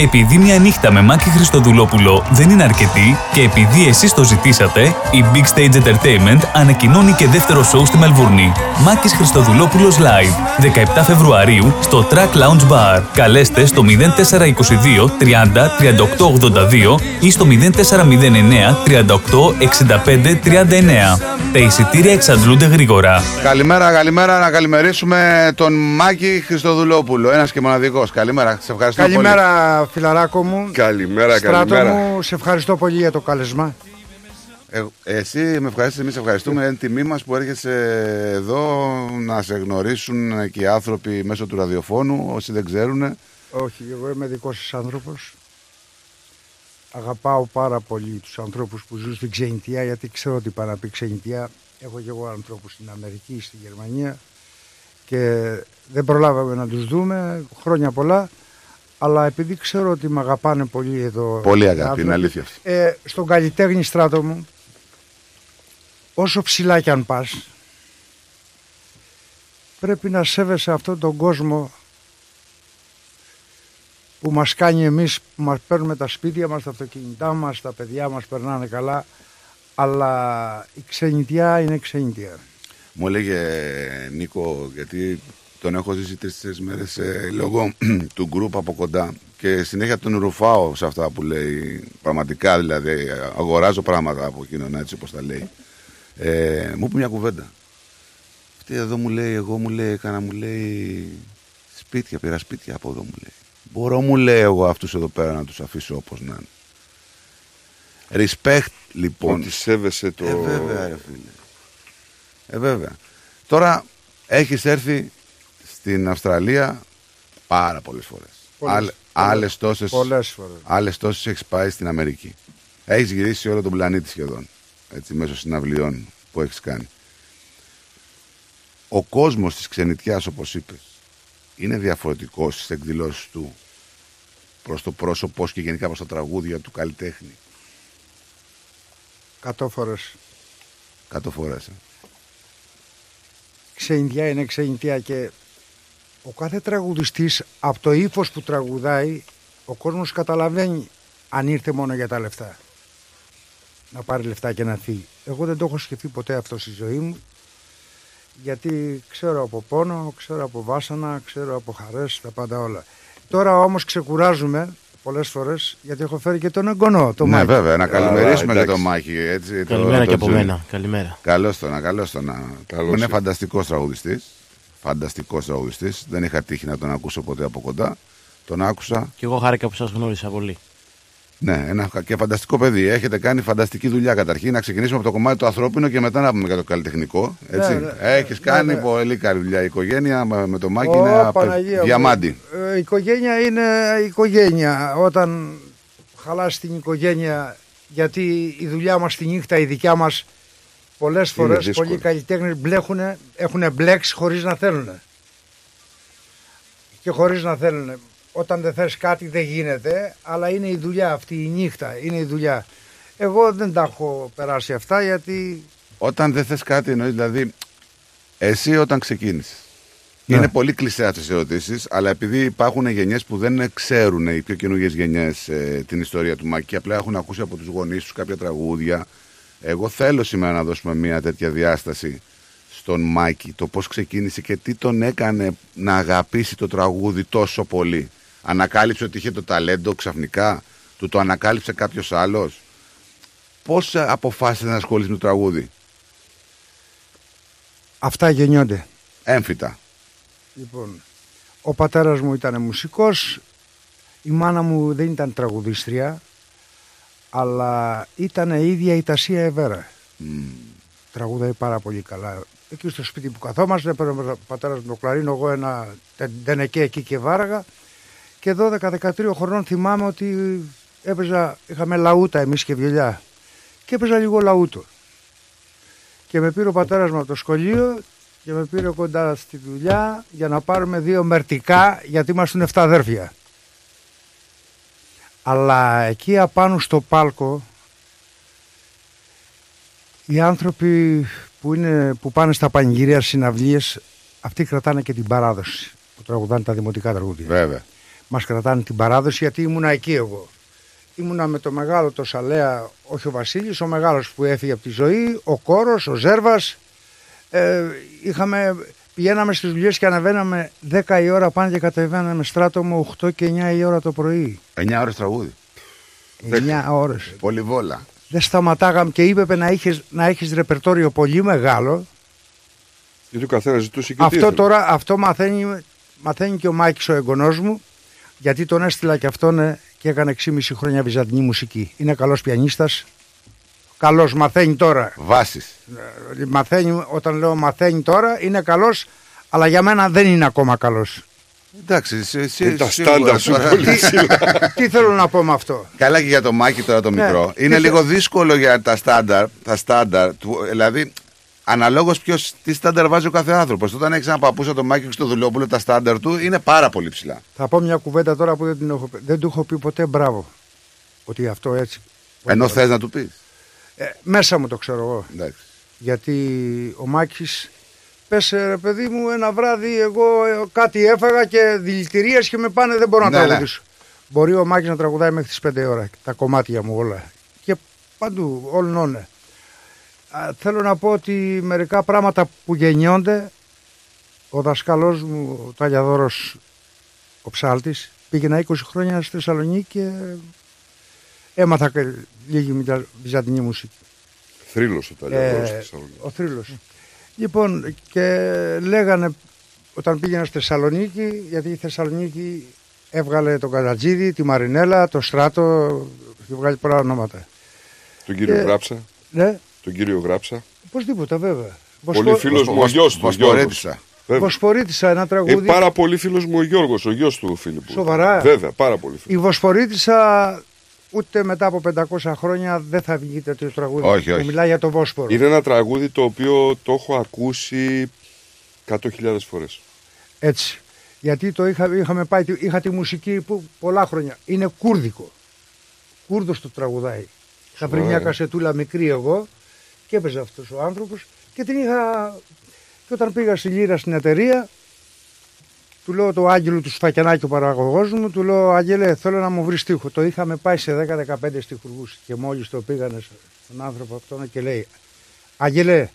Επειδή μια νύχτα με Μάκη Χριστοδουλόπουλο δεν είναι αρκετή και επειδή εσείς το ζητήσατε, η Big Stage Entertainment ανακοινώνει και δεύτερο σοου στη Μελβούρνη. Μάκης Χριστοδουλόπουλος Live, 17 Φεβρουαρίου στο Track Lounge Bar. Καλέστε στο 0422 30 38 82 ή στο 0409 38 65 39. Τα εισιτήρια εξαντλούνται γρήγορα. Καλημέρα, καλημέρα. Να καλημερίσουμε τον Μάκη Χριστοδουλόπουλο. Ένας και μοναδικός. Καλημέρα. Σε ευχαριστώ Καλημέρα, πολύ. Φιλαράκο μου. Καλημέρα, Στράτο καλημέρα. μου, σε ευχαριστώ πολύ για το κάλεσμα. Ε, εσύ με ευχαριστώ, εμείς ευχαριστούμε. Είναι τιμή μας που έρχεσαι εδώ να σε γνωρίσουν και οι άνθρωποι μέσω του ραδιοφώνου. Όσοι δεν ξέρουν. Όχι, εγώ είμαι δικός σας άνθρωπος. Αγαπάω πάρα πολύ τους ανθρώπους που ζουν στην ξενιτιά γιατί ξέρω ότι πάνε να πει ξενιτιά. Έχω και εγώ ανθρώπους στην Αμερική, στη Γερμανία και δεν προλάβαμε να τους δούμε χρόνια πολλά αλλά επειδή ξέρω ότι με αγαπάνε πολύ εδώ Πολύ αγάπη, είναι αλήθεια. Ε, στον καλλιτέχνη στράτο μου όσο ψηλά κι αν πας πρέπει να σέβεσαι αυτόν τον κόσμο που μας κάνει εμείς που μας παίρνουμε τα σπίτια μας, τα αυτοκίνητά μας, τα παιδιά μας περνάνε καλά αλλά η ξενιτιά είναι ξενιτιά. Μου έλεγε Νίκο, γιατί τον έχω ζήσει τρει-τέσσερι μέρες ε, λόγω του γκρουπ από κοντά και συνέχεια τον ρουφάω σε αυτά που λέει. Πραγματικά δηλαδή, αγοράζω πράγματα από εκείνον έτσι όπως τα λέει. Ε, μου είπε μια κουβέντα. Αυτή εδώ μου λέει, εγώ μου λέει, έκανα μου λέει σπίτια, πήρα σπίτια από εδώ μου λέει. Μπορώ μου λέει εγώ αυτούς εδώ πέρα να τους αφήσω όπως να είναι. Respect λοιπόν. Ότι σέβεσαι το... Ε, βέβαια, ρε φίλε. Ε, βέβαια. Τώρα έχεις έρθει στην Αυστραλία πάρα πολλές φορές. Πολλές, Άλλ, πολλές. άλλες τόσες, Πολλές φορές. άλλες τόσες έχεις πάει στην Αμερική. Έχεις γυρίσει όλο τον πλανήτη σχεδόν. Έτσι, μέσω συναυλιών που έχεις κάνει. Ο κόσμος της ξενιτιάς, όπως είπες, είναι διαφορετικός στις εκδηλώσεις του προς το πρόσωπό και γενικά προς τα τραγούδια του καλλιτέχνη. Κατώ φορές. Κάτω φορές. Ε. Ξενιτιά είναι ξενιτιά και ο κάθε τραγουδιστής από το ύφος που τραγουδάει ο κόσμος καταλαβαίνει αν ήρθε μόνο για τα λεφτά. Να πάρει λεφτά και να φύγει. Εγώ δεν το έχω σκεφτεί ποτέ αυτό στη ζωή μου γιατί ξέρω από πόνο, ξέρω από βάσανα, ξέρω από χαρές, τα πάντα όλα. Τώρα όμως ξεκουράζουμε πολλές φορές γιατί έχω φέρει και τον εγγονό, το ναι, Μάκη. βέβαια, να καλημερίσουμε και εντάξει. τον Μάχη. Έτσι, Καλημέρα και από μένα. Καλημέρα. Καλώς το να, καλώς το να. Καλώς είναι ήρθες. φανταστικός τραγουδιστής. Φανταστικός τραγουδιστή. Δεν είχα τύχει να τον ακούσω ποτέ από κοντά. Τον άκουσα. Και εγώ χάρηκα που σας γνώρισα πολύ. Ναι, ένα και φανταστικό παιδί. Έχετε κάνει φανταστική δουλειά καταρχήν. Να ξεκινήσουμε από το κομμάτι του ανθρώπινου και μετά να πούμε για το καλλιτεχνικό. Έτσι. Ναι, ναι. Έχεις Ναι, κάνει ναι. πολύ καλή δουλειά. Η οικογένεια με με το Μάκη Ω, είναι απε- Παναγία μου. διαμάντι. Ε, η οικογένεια είναι η οικογένεια. Όταν χαλάσει την οικογένεια, γιατί η δουλειά μας τη νύχτα, η δικιά μας, πολλές φορές δύσκολο. πολλοί καλλιτέχνες μπλέχουν, έχουν μπλέξει χωρίς να θέλουν. Και χωρίς να θέλουν. Όταν δεν θες κάτι δεν γίνεται, αλλά είναι η δουλειά αυτή, η νύχτα, είναι η δουλειά. Εγώ δεν τα έχω περάσει αυτά γιατί Όταν δεν θες κάτι, εννοείς δηλαδή. Εσύ όταν ξεκίνησες. Ναι. Είναι πολύ κλεισέ αυτές οι ερωτήσεις, αλλά επειδή υπάρχουν γενιές που δεν ξέρουν οι πιο καινούργιες γενιές την ιστορία του Μάκη και απλά έχουν ακούσει από τους γονείς τους κάποια τραγούδια. Εγώ θέλω σήμερα να δώσουμε μια τέτοια διάσταση στον Μάκη, το πώς ξεκίνησε και τι τον έκανε να αγαπήσει το τραγούδι τόσο πολύ. Ανακάλυψε ότι είχε το ταλέντο ξαφνικά, του το ανακάλυψε κάποιος άλλος. Πώς ε, αποφάσισε να ασχοληθεί με το τραγούδι; αυτά γεννιόνται. Έμφυτα. Λοιπόν, ο πατέρας μου ήταν μουσικός, η μάνα μου δεν ήταν τραγουδίστρια, αλλά ήταν η ίδια η Τασία Εβέρα. Τραγούδαει πάρα πολύ καλά. Εκεί στο σπίτι που καθόμαστε, έπαιρνε ο πατέρας μου το κλαρίνο, εγώ ένα τενεκέ εκεί και βάραγα. Και 12-13 χρονών θυμάμαι ότι έπαιζα, είχαμε λαούτα εμείς και βιολιά. Και έπαιζα λίγο λαούτο. Και με πήρε ο πατέρας μου από το σχολείο και με πήρε κοντά στη δουλειά για να πάρουμε δύο μερτικά γιατί ήμασταν 7 αδέρφια. Αλλά εκεί απάνω στο πάλκο οι άνθρωποι που, είναι, που πάνε στα πανηγυρία συναυλίες αυτοί κρατάνε και την παράδοση που τραγουδάνε τα δημοτικά τραγούδια. Βέβαια. μας κρατάνε την παράδοση γιατί ήμουνα εκεί εγώ. Ήμουνα με το μεγάλο το Σαλέα, όχι ο Βασίλης, ο μεγάλος που έφυγε από τη ζωή, ο Κόρος, ο Ζέρβας. Ε, είχαμε, πηγαίναμε στις δουλειές και ανεβαίναμε 10 η ώρα πάνω και κατεβαίναμε στράτο 8 και 9 η ώρα το πρωί. 9 ώρες τραγούδι. 9 ώρες. Πολυβόλα. Δεν σταματάγαμε και είπε να έχεις, να έχεις ρεπερτόριο πολύ μεγάλο. Γιατί ο καθένας ζητούσε και τι Αυτό ήθελε. τώρα αυτό μαθαίνει, μαθαίνει και ο Μάκης ο εγγονός μου γιατί τον έστειλα και αυτόν ε, και έκανε 6,5 χρόνια βυζαντινή μουσική. Είναι καλός πιανίστας. Καλός μαθαίνει τώρα. Βάσει. Ε, Μαθαίνει, όταν λέω μαθαίνει τώρα είναι καλός αλλά για μένα δεν είναι ακόμα καλός. Εντάξει, εσύ, εσύ, Είναι τα σίγουρα στάνταρ σου τώρα- πολύ ψηλά. Τι θέλω να πω με αυτό; Καλά και για το Μάκη τώρα το Ναι. μικρό. Τι Είναι θε- λίγο δύσκολο για τα στάνταρ. Τα στάνταρ του, δηλαδή, αναλόγως τι στάνταρ βάζει ο κάθε άνθρωπος. Όταν έχεις ένα παππούς σαν το Μάκη στο Δουλόπουλο, τα στάνταρ του είναι πάρα πολύ ψηλά. Θα πω μια κουβέντα τώρα που δεν, την έχω, πει. δεν του έχω πει ποτέ μπράβο. Ότι αυτό έτσι. Ενώ θες να του πεις. Ε, μέσα μου το ξέρω εγώ. Εντάξει. Γιατί ο Μάκης πες ε, ρε παιδί μου ένα βράδυ εγώ ε, κάτι έφαγα και δηλητηρίες και με πάνε δεν μπορώ να Ναι, ναι. τραγουδήσω. Μπορεί ο Μάκης να τραγουδάει μέχρι τις 5 ώρα τα κομμάτια μου όλα. Και παντού, όλων όλων. Α, Θέλω να πω ότι μερικά πράγματα που γεννιόνται ο δασκαλός μου, ο Ταλιαδόρος, ο Ψάλτης, πήγαινα 20 χρόνια στη Θεσσαλονίκη και έμαθα και λίγη μητα- βυζαντινή μουσική. Θρύλος ο Ταλιαδόρος Ε, στη Θεσσαλονίκη. ο θρύλος. Λοιπόν, και λέγανε όταν πήγαινα στη Θεσσαλονίκη, γιατί η Θεσσαλονίκη έβγαλε τον Κατατζίδη, τη Μαρινέλα, το Στράτο, έχει βγάλει πολλά ονόματα. Τον κύριο ε, Γράψα. Ναι, Τον κύριο Γράψα. οπωσδήποτε βέβαια. Πολύ φίλος μου ο γιος του. Γιώργος. Βοσπορέτησα. Βέβαια. Βοσπορίτησα ένα Ε, τραγούδι. πάρα πολύ φίλος μου ο Γιώργος, ο γιος του Φίλιππου. Σοβαρά; Βέβαια, πάρα πολύ φίλος. Η Βοσπορίτησα ούτε μετά από 500 χρόνια δεν θα βγει τέτοιος τραγούδι. Όχι, που όχι. μιλάει για το Βόσπορο. Είναι ένα τραγούδι το οποίο το έχω ακούσει 100.000 φορές. Έτσι. Γιατί το είχα, είχαμε πάει, είχα τη μουσική που πολλά χρόνια. Είναι κούρδικο. Κούρδος το τραγουδάει. Θα βρει Σοβαρά, μια ε. κασετούλα μικρή εγώ και έπαιζε αυτός ο άνθρωπος και την είχα. Και όταν πήγα στη Λύρα στην εταιρεία, του λέω το Άγγελο του Σφακιανάκη, ο παραγωγός μου, του λέω Άγγελε, θέλω να μου βρεις στίχο. Το είχαμε πάει σε 10-15 στιχουργούς και μόλις το πήγανε στον άνθρωπο αυτόν και λέει Άγγελε,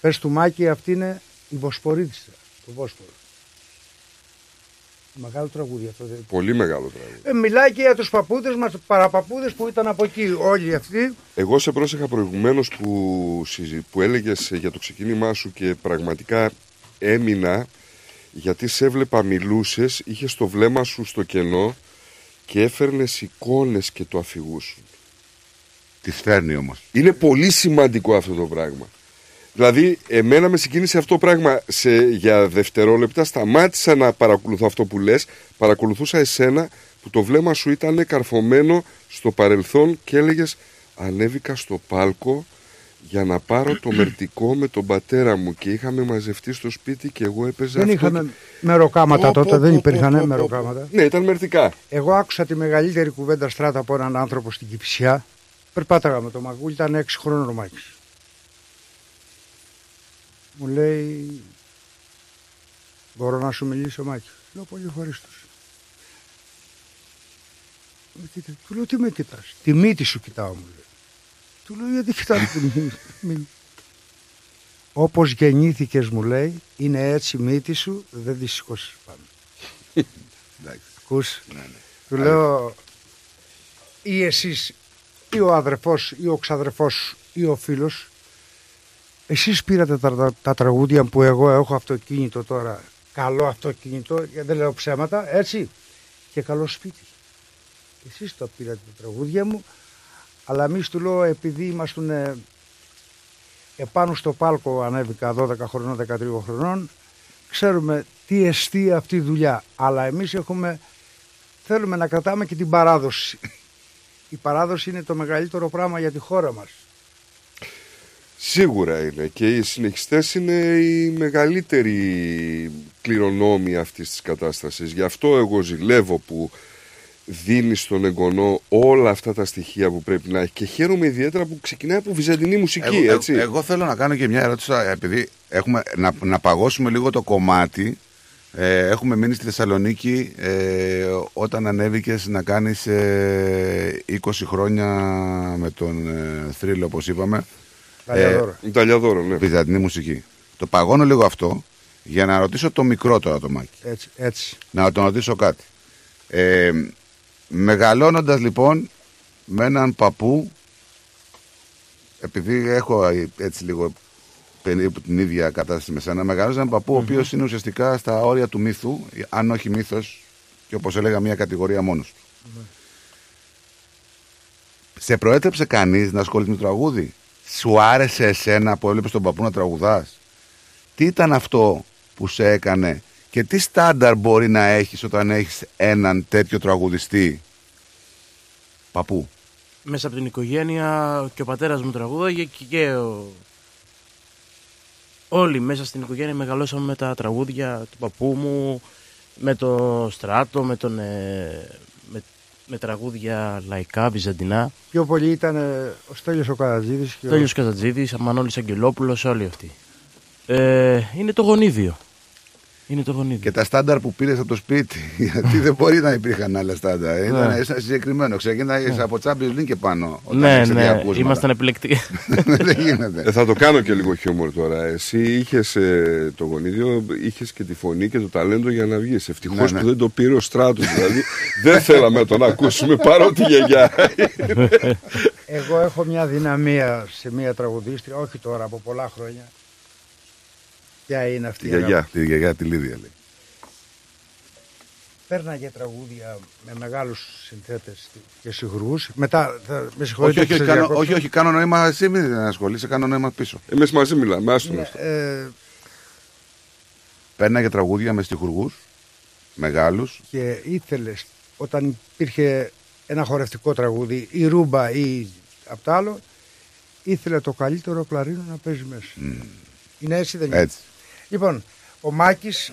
πες του Μάκη αυτή είναι η Βοσπορίτισσα, το Βόσπορο. Μεγάλο τραγούδι αυτό. δεν- Πολύ μεγάλο τραγούδι. Ε, μιλάει και για τους παππούδες μας, παραπαππούδες που ήταν από εκεί όλοι αυτοί. Εγώ σε πρόσεχα προηγουμένως που, συζη- που έλεγες για το ξεκίνημά σου και πραγματικά έμεινα γιατί σε έβλεπα μιλούσες, είχες το βλέμμα σου στο κενό και έφερνες εικόνες και το αφηγούσουν. Τη φέρνει όμως; Είναι πολύ σημαντικό αυτό το πράγμα. Δηλαδή, εμένα με συγκίνησε αυτό το πράγμα. Σε, για δευτερόλεπτα σταμάτησα να παρακολουθώ αυτό που λες. Παρακολουθούσα εσένα που το βλέμμα σου ήταν καρφωμένο στο παρελθόν και έλεγες ανέβηκα στο πάλκο για να πάρω το μερτικό με τον πατέρα μου και είχαμε μαζευτεί στο σπίτι και εγώ έπαιζα Δεν αυτό είχαμε και- μεροκάματα Πω, τότε, πω, δεν πω, υπήρχαν πω, πω, μεροκάματα. Ναι, ήταν μερτικά. Εγώ άκουσα τη μεγαλύτερη κουβέντα στράτα από έναν άνθρωπο στην Κυφσιά. Περπάταγα με το Μαγούλη, ήταν 6 χρόνων ο Μάκης. Μου λέει, μπορώ να σου μιλήσω Μάκη. Λέω πολύ ευχαρίστω. Του λέω τι με κοιτάς. Τη μύτη σου κοιτάω μου λέει. Του λέω γιατί κοιτάω τη μύτη. Όπως γεννήθηκες μου λέει, είναι έτσι η μύτη σου, δεν τη σηκώσεις πάνω. Εντάξει. Ακούς; Ναι, ναι. Του λέω ή εσείς ή ο αδερφός ή ο ξαδερφός σου ή ο φίλος εσείς πήρατε τα, τα, τα τραγούδια που εγώ έχω αυτοκίνητο τώρα καλό αυτοκίνητο γιατί δεν λέω ψέματα έτσι και καλό σπίτι εσείς το πήρατε τα τραγούδια μου αλλά εμείς του λέω επειδή ήμασταν ε, επάνω στο πάλκο ανέβηκα 12 χρονών 13 χρονών ξέρουμε τι εστί αυτή η δουλειά αλλά εμείς έχουμε θέλουμε να κρατάμε και την παράδοση. Η παράδοση είναι το μεγαλύτερο πράγμα για τη χώρα μας. Σίγουρα είναι και οι συνεχιστές είναι η μεγαλύτερη κληρονόμη αυτής της κατάστασης. Γι' αυτό εγώ ζηλεύω που δίνει στον εγγονό όλα αυτά τα στοιχεία που πρέπει να έχει και χαίρομαι ιδιαίτερα που ξεκινάει από βυζαντινή μουσική, Εγώ, έτσι. εγώ, εγώ θέλω να κάνω και μια ερώτηση, επειδή έχουμε, να, να παγώσουμε λίγο το κομμάτι Ε, έχουμε μείνει στη Θεσσαλονίκη ε, όταν ανέβηκες να κάνεις ε, 20 χρόνια με τον ε, θρύλο όπως είπαμε Παλιαδόρα. Ιταλιαδόρο, ναι. βυζαντινή μουσική. Το παγώνω λίγο αυτό για να ρωτήσω το μικρό τώρα το Μάκη. Έτσι, έτσι. Να τον ρωτήσω κάτι. Ε, μεγαλώνοντας λοιπόν με έναν παππού επειδή έχω ε, έτσι λίγο περίπου την ίδια κατάσταση με σένα, μεγαλώνοντας έναν παππού ο οποίος είναι ουσιαστικά στα όρια του μύθου, αν όχι μύθος και όπως έλεγα μια κατηγορία μόνος του. Σε προέτρεψε κανείς να ασχοληθεί με το τραγούδι; Σου άρεσε εσένα που έβλεπες τον παππού να τραγουδάς; Τι ήταν αυτό που σε έκανε και τι στάνταρ μπορεί να έχεις όταν έχεις έναν τέτοιο τραγουδιστή; Παππού. Μέσα από την οικογένεια και ο πατέρας μου τραγούδαγε και, και ο... Όλοι μέσα στην οικογένεια μεγαλώσαμε με τα τραγούδια του παππού μου, με το στράτο, με, τον, ε, με, με τραγούδια λαϊκά, βυζαντινά. Πιο πολύ ήταν ε, ο Στέλιος ο Καρατζίδης και ο- Τέλειος Καζατζίδης, Αμανώλης Αγγελόπουλος, όλοι αυτοί. Ε, είναι το γονίδιο. Είναι το γονίδιο. Και τα στάνταρ που πήρες από το σπίτι. Γιατί δεν μπορεί να υπήρχαν άλλα στάνταρ. Ήταν Ναι. ήσασταν συγκεκριμένο. Ξεκίναγε από Champions League και πάνω. Όταν ναι, έχεις τέτοια ναι, ακούσματα. ήμασταν επιλεκτικοί. δεν γίνεται. Ε, θα το κάνω και λίγο χιούμορ τώρα. Εσύ είχες το γονίδιο, είχες και τη φωνή και το ταλέντο για να βγεις. Ευτυχώς Ναι, ναι. που δεν το πήρε ο στράτος. Δηλαδή δεν θέλαμε να τον ακούσουμε παρότι γιαγιά. Εγώ έχω μια δυναμία σε μια τραγουδίστρια, όχι τώρα, από πολλά χρόνια. Ποια είναι αυτή Τη η αγάπη. γιαγιά. Τη γιαγιά τη Λίδια λέει. Πέρναγε τραγούδια με μεγάλους συνθέτες και συγχρούς. Μετά, θα, με Όχι, συγχωρείτε όχι, που όχι, σας κάνω, διακόπτω. όχι, όχι, κάνω νόημα. Εσύ μην ασχολείσαι, κάνω νόημα πίσω. Εμείς μαζί μιλάμε. Άστον Ναι, αυτό. ε, Πέρναγε τραγούδια με στιχουργούς μεγάλους. και ήθελες όταν υπήρχε ένα χορευτικό τραγούδι ή ρούμπα ή απ' τ' άλλο ήθελε το καλύτερο κλαρίνο να παίζει μέσα. Είναι έτσι δεν είναι; Έτσι. Λοιπόν, ο Μάκης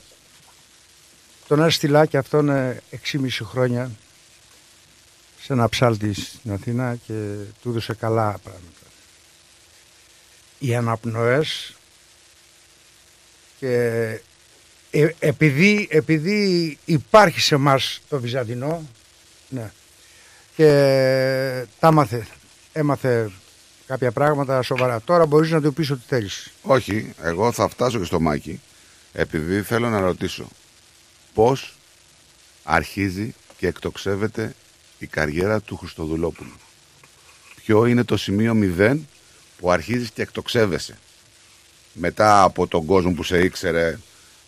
τον έστειλα και αυτόν ε, 6,5 χρόνια σε ένα ψάλτη στην Αθήνα και του έδωσε καλά πράγματα. Οι αναπνοές και ε, επειδή, επειδή υπάρχει σε μας το Βυζαντινό ναι, και τα έμαθε, έμαθε κάποια πράγματα σοβαρά. Τώρα μπορείς να του πεις ότι θέλεις. Όχι, εγώ θα φτάσω και στο Μάκη επειδή θέλω να ρωτήσω πώς αρχίζει και εκτοξεύεται η καριέρα του Χριστοδουλόπουλου. Ποιο είναι το σημείο μηδέν που αρχίζεις και εκτοξεύεσαι. Μετά από τον κόσμο που σε ήξερε,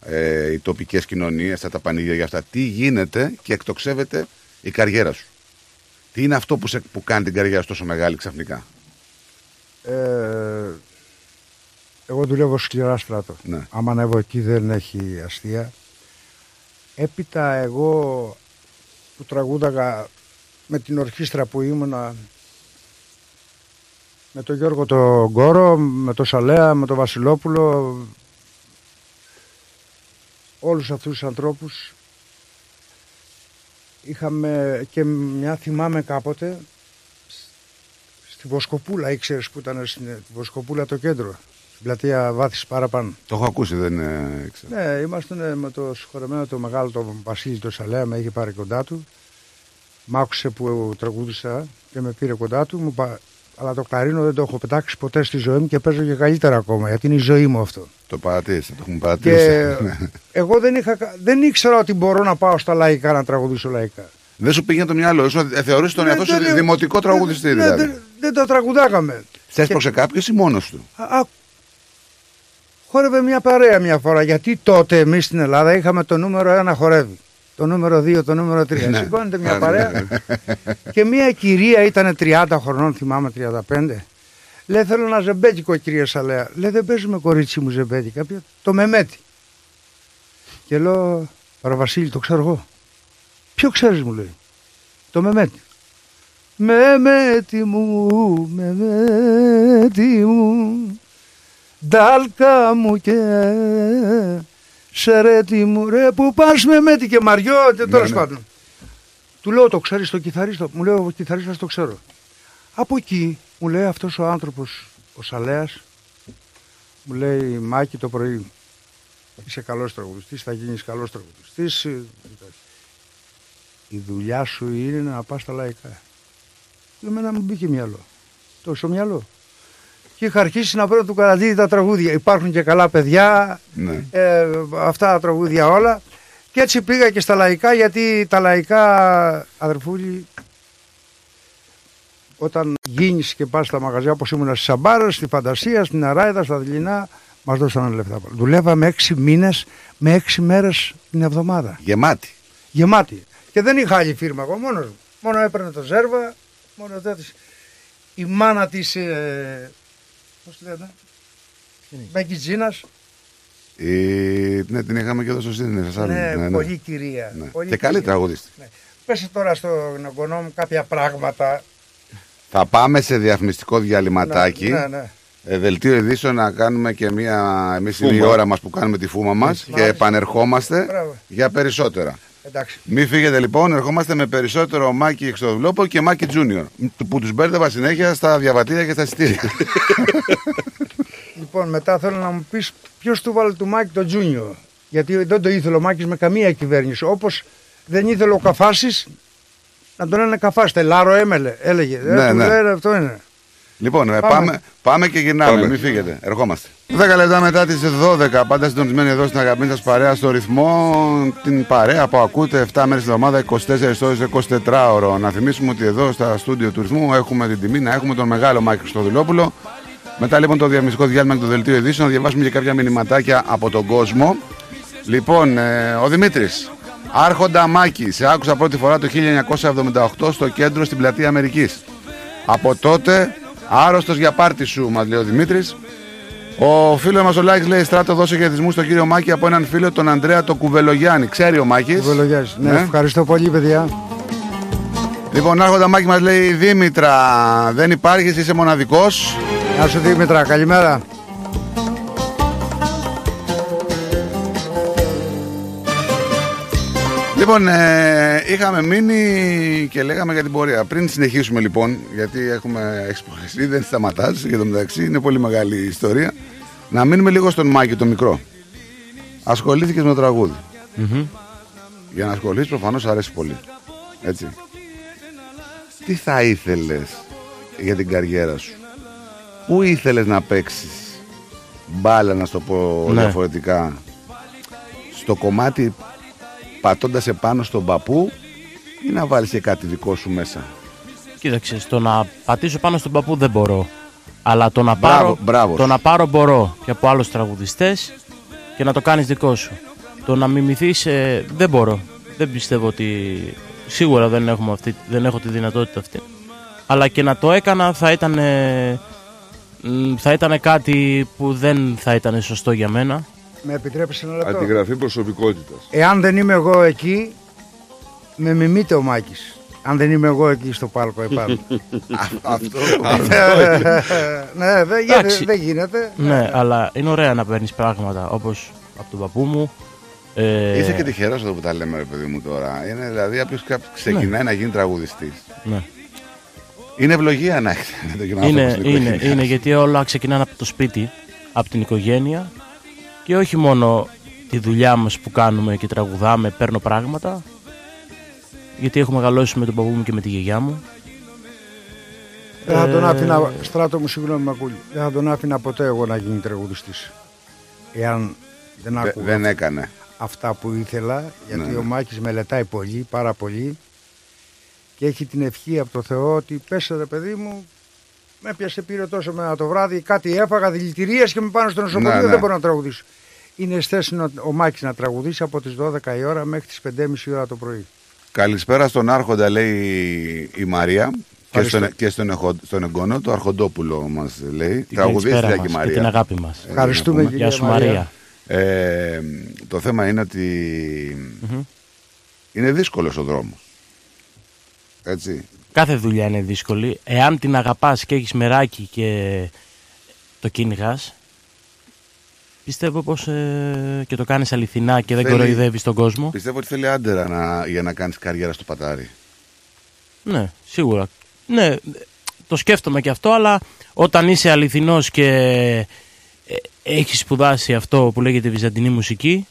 ε, οι τοπικές κοινωνίες, τα πανηγύρια για αυτά. Τι γίνεται και εκτοξεύεται η καριέρα σου. Τι είναι αυτό που, σε, που κάνει την καριέρα σου τόσο μεγάλη ξαφνικά; Ε, εγώ δουλεύω σκληρά στράτο. Ναι. Άμα ανέβω εκεί δεν έχει αστεία. Έπειτα εγώ που τραγούδαγα με την ορχήστρα που ήμουνα με τον Γιώργο τον Γκόρο, με τον Σαλέα, με τον Βασιλόπουλο όλους αυτούς τους ανθρώπους είχαμε και μια θυμάμαι κάποτε στη Βοσκοπούλα, ήξερες που ήταν στην τη Βοσκοπούλα το κέντρο, στην πλατεία Βάθης παραπάνω. Το έχω ακούσει, δεν ε, ήξερα. Ναι, ήμασταν με το συγχωρεμένο το μεγάλο το Βασίλη το Σαλέα, με είχε πάρει κοντά του. Μ' άκουσε που τραγούδισα και με πήρε κοντά του. Μου πα... Αλλά το κλαρίνο δεν το έχω πετάξει ποτέ στη ζωή μου και παίζω και καλύτερα ακόμα, γιατί είναι η ζωή μου αυτό. Το παρατήρησα, το έχουμε παρατηρήσει. Και εγώ δεν, είχα... κα- δεν ήξερα ότι μπορώ να πάω στα λαϊκά να τραγουδήσω λαϊκά. Δεν σου πήγαινε το μυαλό σου, ε, θεωρείς τον Ναι, εαυτό σου δεν- δημοτικό δεν- τραγουδιστή ναι, δηλαδή. Δεν, δεν τα τραγουδάγαμε. Σε έσπρωξε κάποιος ή μόνος του; Α, α, χόρευε μια παρέα μια φορά. Γιατί τότε εμείς στην Ελλάδα είχαμε το νούμερο ένα χορεύει. Το νούμερο 2, το νούμερο 3. Ναι. Σηκώνεται μια Ναι, παρέα. και μια κυρία ήταν 30 χρονών, θυμάμαι 35. Λέει θέλω ένα ζεμπέτικο κυρία Σαλέα. Λέει δεν παίζουμε κορίτσι μου ζεμπέτικα. Ποιο- Το μεμέτι. Και λέω Παραβασίλη το ξέρω εγώ. Ποιο ξέρεις μου λέει. Το μεμέτι. Μεμέτι μου, μεμέτι μου Ντάλκα μου και σερέτι μου ρε που πας με μέτη και μαριό και τέλος ναι. πάντων. Του λέω το ξέρεις το κιθαρίστο. Μου λέει ο κιθαρίστας το ξέρω. Από εκεί μου λέει αυτός ο άνθρωπος ο Σαλέας μου λέει Μάκη το πρωί είσαι καλός τραγουδιστής, θα γίνεις καλός τραγουδιστής. ε, Η δουλειά σου είναι να πας στα λαϊκά. Και εμένα μου μπήκε μυαλό. Το στο μυαλό. Και είχα αρχίσει να βρω του καραντίδι τα τραγούδια. Υπάρχουν και καλά παιδιά, Ναι. ε, αυτά τα τραγούδια όλα. Και έτσι πήγα και στα λαϊκά γιατί τα λαϊκά αδερφούλη όταν γίνεις και πας στα μαγαζιά όπως ήμουν στις Σαμπάρες, στη Φαντασία, στην Αράιδα, στα Δειλινά μας δώσανε λεφτά. Δουλεύαμε έξι μήνες με έξι μέρες την εβδομάδα. Γεμάτη. Γεμάτη. Και δεν είχα άλλη φίρμα εγώ μόνος μου. Μόνο έπαιρνε το Ζέρβα, μόνο τέτοις. Η μάνα της, ε, πώς τη λένε, Μπέκη Τζίνας, Η... Ναι, την είχαμε και εδώ στο Σίδνεϊ. σας ναι, άρεσε. Ναι, ναι. πολύ κυρία. Ναι. Πολύ Και καλή κυρία. τραγουδίστη. Ναι. Πες τώρα στον εγγονό μου κάποια πράγματα. Θα πάμε σε διαφημιστικό διαλυματάκι. Ναι, ναι. Ε, δελτίο ειδήσεων να κάνουμε και μία. Εμείς είναι η Φούμα. ώρα μας που κάνουμε τη φούμα μας και Μάλιστα. επανερχόμαστε Μπράβο. για περισσότερα. Εντάξει. Μην φύγετε λοιπόν, ερχόμαστε με περισσότερο Μάκη Εξοδουλόπο και Μάκη Τζούνιορ. Που τους μπέρδευα συνέχεια στα διαβατήρια και στα εισιτήρια. Λοιπόν, μετά θέλω να μου πεις ποιος του βάλε του Μάκη το Τζούνιο. Γιατί δεν το ήθελε ο Μάκης με καμία κυβέρνηση. Όπως δεν ήθελε ο Καφάσης να τον λένε Καφάση. Τελάρο έμελε, έλεγε. Ναι, Ναι, του ναι. λένε, αυτό είναι. Λοιπόν, ε, Πάμε. πάμε. Πάμε, και γυρνάμε. Πάμε. Μην φύγετε. Ερχόμαστε. 10 λεπτά μετά τις 12, πάντα συντονισμένοι εδώ στην αγαπημένη σας παρέα στο ρυθμό. Την παρέα που ακούτε 7 μέρες τη εβδομάδα, 24 ώρες, 24 ώρο. Να θυμίσουμε ότι εδώ στα στούντιο του ρυθμού έχουμε την τιμή να έχουμε τον μεγάλο Μάκη Χριστοδουλόπουλο. Μετά λοιπόν το διαμιστικό διάλειμμα και το δελτίο ειδήσεων, να διαβάσουμε και κάποια μηνυματάκια από τον κόσμο. Λοιπόν, ε, ο Δημήτρης. Άρχοντα Μάκη, σε άκουσα πρώτη φορά το 1978 στο κέντρο στην πλατεία Αμερικής. Από τότε, άρρωστος για πάρτι σου, μας λέει ο Δημήτρης. Ο φίλος μας ο Λάκης λέει: Στράτο, δώσε χαιρετισμού στον κύριο Μάκη από έναν φίλο, τον Ανδρέα το Κουβελογιάννη. Ξέρει ο Μάκης; Βελογιάζης. Ναι, Ναι. ευχαριστώ πολύ παιδιά. Λοιπόν, άρχοντα Μάκη μας λέει: Δήμητρα, δεν υπάρχεις, είσαι μοναδικός. Γεια σου Δήμητρα, καλημέρα. Λοιπόν, ε, είχαμε μείνει και λέγαμε για την πορεία. Πριν συνεχίσουμε λοιπόν, γιατί έχουμε εξποχιστεί, δεν σταματάς και το μεταξύ είναι πολύ μεγάλη η ιστορία. Να μείνουμε λίγο στον Μάκη το μικρό. Ασχολήθηκες με το τραγούδι. Για να ασχοληθείς προφανώς αρέσει πολύ. Έτσι. Τι θα ήθελες για την καριέρα σου; Πού ήθελες να παίξεις μπάλα να στο πω Ναι. διαφορετικά. Στο κομμάτι πατώντας επάνω στον παππού ή να βάλεις και κάτι δικό σου μέσα. Κοίταξε, το να πατήσω πάνω στον παππού δεν μπορώ. Αλλά το να Μπράβο, πάρω, μπράβο το σου. να πάρω μπορώ και από άλλους τραγουδιστές και να το κάνεις δικό σου. Το να μιμηθείς ε, δεν μπορώ. Δεν πιστεύω ότι σίγουρα δεν, έχουμε αυτή, δεν έχω τη δυνατότητα αυτή. Αλλά και να το έκανα θα ήταν, ε, μ, θα ήταν κάτι που δεν θα ήταν σωστό για μένα. Με επιτρέπεις ένα λεπτό. Αντιγραφή προσωπικότητας. Εάν δεν είμαι εγώ εκεί, με μιμείται ο Μάκης. Αν δεν είμαι εγώ εκεί στο πάλκο επάνω. Αυτό. ναι, δεν γίνεται. Εντάξει. δεν γίνεται. Ναι, αλλά είναι ωραία να παίρνεις πράγματα όπως από τον παππού μου. Ε, Είσαι και τυχερός εδώ που τα λέμε, ρε παιδί μου τώρα. Είναι δηλαδή όποιο ξεκινάει να γίνει τραγουδιστής. ναι. Είναι ευλογία να έχεις να το Είναι, είναι, είναι γιατί όλα ξεκινάνε από το σπίτι, από την οικογένεια και όχι μόνο τη δουλειά μας που κάνουμε και τραγουδάμε, παίρνω πράγματα γιατί έχω μεγαλώσει με τον παππού μου και με τη γιαγιά μου. Δεν θα τον Ε, άφηνα, στράτο μου συγγνώμη Μακούλη, δεν θα τον άφηνα ποτέ εγώ να γίνει τραγουδιστής. Εάν δεν άκουγα Δεν έκανε. αυτά που ήθελα, γιατί Ναι, ο ναι. Μάκης μελετάει πολύ, πάρα πολύ και έχει την ευχή από το Θεό ότι πέσε ρε παιδί μου, με πιάσε πήρε τόσο μένα το βράδυ, κάτι έφαγα, δηλητηρίες και με πάνω στο νοσοκομείο, Ναι, ναι. δεν μπορώ να τραγουδήσω. Είναι στέση ο, ο Μάκης να τραγουδήσει από τις 12 η ώρα μέχρι τις 5.30 η ώρα το πρωί. Καλησπέρα στον Άρχοντα, λέει η Μαρία. Και Ευχαριστώ. στον, και στον, εχο- στον εγγονό του Αρχοντόπουλο μας λέει. Την Τραγουδίστρια καλησπέρα και η μας και την Μαρία. αγάπη μας. Ε, Ευχαριστούμε να πούμε. κυρία Γεια σου Μαρία. Ε, το θέμα είναι ότι είναι δύσκολος ο δρόμος. Έτσι. Κάθε δουλειά είναι δύσκολη. Εάν την αγαπάς και έχεις μεράκι και το κυνηγάς. Πιστεύω πως ε, και το κάνεις αληθινά και δεν Θέλει- κοροϊδεύεις τον κόσμο. Πιστεύω ότι θέλει άντερα να, για να κάνεις καριέρα στο πατάρι. Ναι, σίγουρα. Ναι, το σκέφτομαι και αυτό, αλλά όταν είσαι αληθινός και ε, έχεις σπουδάσει αυτό που λέγεται βυζαντινή μουσική.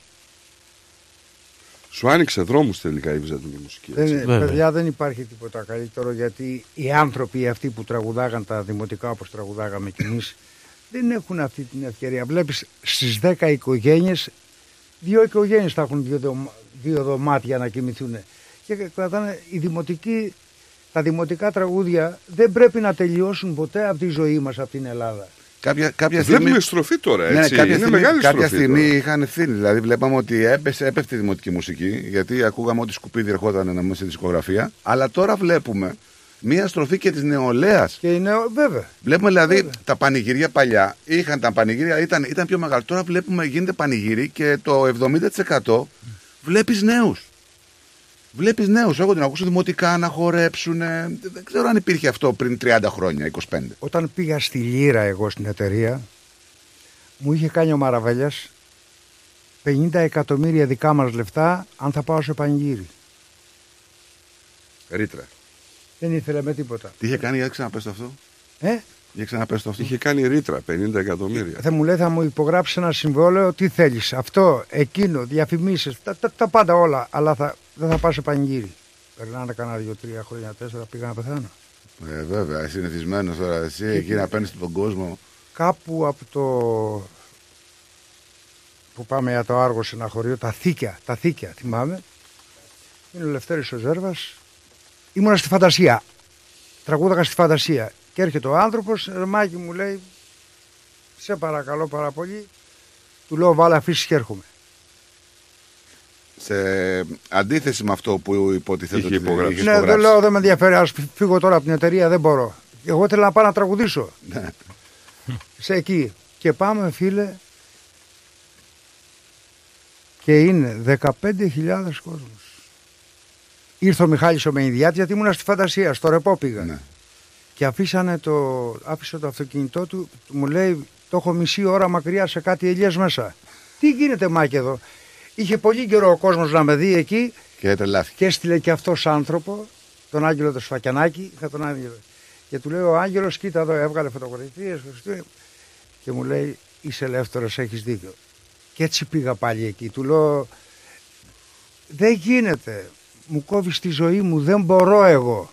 Σου άνοιξε δρόμους τελικά η βυζαντινή μουσική. έτσι. Δεν, Βέβαια. παιδιά δεν υπάρχει τίποτα καλύτερο γιατί οι άνθρωποι αυτοί που τραγουδάγαν τα δημοτικά όπως τραγουδάγαμε κι εμείς δεν έχουν αυτή την ευκαιρία. Βλέπεις στις 10 οικογένειες, δύο οικογένειες θα έχουν δύο, δωμα- δύο δωμάτια να κοιμηθούν. Και κρατάνε οι δημοτικοί, τα δημοτικά τραγούδια δεν πρέπει να τελειώσουν ποτέ από τη ζωή μας από την Ελλάδα. Κάποια, κάποια Βλέπουμε στιγμή. στροφή τώρα, Ναι, έτσι. κάποια είναι στιγμή, μεγάλη κάποια στροφή στιγμή τώρα. είχαν ευθύνη. Δηλαδή, βλέπαμε ότι έπεσε, έπεφτε η δημοτική μουσική, γιατί ακούγαμε ότι σκουπίδι ερχόταν να στη δισκογραφία. Αλλά τώρα βλέπουμε μία στροφή και της νεολαίας. Και είναι, βέβαια, Βλέπουμε δηλαδή τα πανηγύρια παλιά. Είχαν τα πανηγύρια, ήταν, ήταν πιο μεγάλο. Τώρα βλέπουμε γίνεται πανηγύρι και το 70% βλέπεις νέους. Βλέπεις νέους. Έχω την ακούσω δημοτικά να χορέψουν. Δεν ξέρω αν υπήρχε αυτό πριν 30 χρόνια, 25. Όταν πήγα στη Λύρα εγώ στην εταιρεία, μου είχε κάνει ο Μαραβέλιας 50 εκατομμύρια δικά μας λεφτά αν θα πάω σε πανηγύρι. Ρήτρα. Δεν ήθελε με τίποτα. Τι είχε κάνει, για ξαναπες το αυτό. Ε, Για ξαναπες το αυτό. Είχε κάνει ρήτρα 50 εκατομμύρια. θα μου λέει θα μου υπογράψει ένα συμβόλαιο, τι θέλεις, αυτό, εκείνο, διαφημίσεις, τα, τα, τα πάντα όλα, αλλά θα, δεν θα πάω σε πανηγύρι. Περνάνε κανένα δύο-τρία χρόνια, τέσσερα, πήγα να πεθάνω. Ε, βέβαια, συνηθισμένος τώρα εσύ εκεί να παίρνεις τον κόσμο. κάπου από το που πάμε για το Άργο σε ένα χωριό, τα Θήκια, τα Θήκια θυμάμαι. Είναι ο Λευτέρης ο Ζέρβας. Ήμουνα στη φαντασία. Τραγούδαγα στη φαντασία. Και έρχεται ο άνθρωπος, ρε Μάκη μου λέει, σε παρακαλώ πάρα πολύ. Του λέω βάλε αφήσεις και έρχομαι. Σε αντίθεση με αυτό που υποτιθέτω Είχε ότι υπογράψει. είχες ναι, δεν υπογράψει. λέω, δεν με ενδιαφέρει, ας φύγω τώρα από την εταιρεία, δεν μπορώ. Εγώ θέλω να πάω να τραγουδήσω. Ναι. σε εκεί. Και πάμε φίλε και είναι 15.000 κόσμος. Ήρθε ο Μιχάλης ο Μενιδιάτης γιατί ήμουν στη φαντασία, στο ρεπό πήγα. Ναι. Και αφήσανε το, άφησε το αυτοκίνητό του, μου λέει το έχω μισή ώρα μακριά σε κάτι ελιές μέσα. Τι γίνεται Μάκη εδώ; Είχε πολύ καιρό ο κόσμος να με δει εκεί Και τρελάθηκε. και έστειλε και αυτός άνθρωπο, τον Άγγελο το Σφακιανάκη, είχα τον Άγγελο. Και του λέει ο Άγγελος, κοίτα εδώ, έβγαλε φωτογραφίες και μου λέει είσαι ελεύθερος, έχεις δίκιο. Και έτσι πήγα πάλι εκεί. Του λέω δεν γίνεται, μου κόβεις τη ζωή μου, δεν μπορώ εγώ.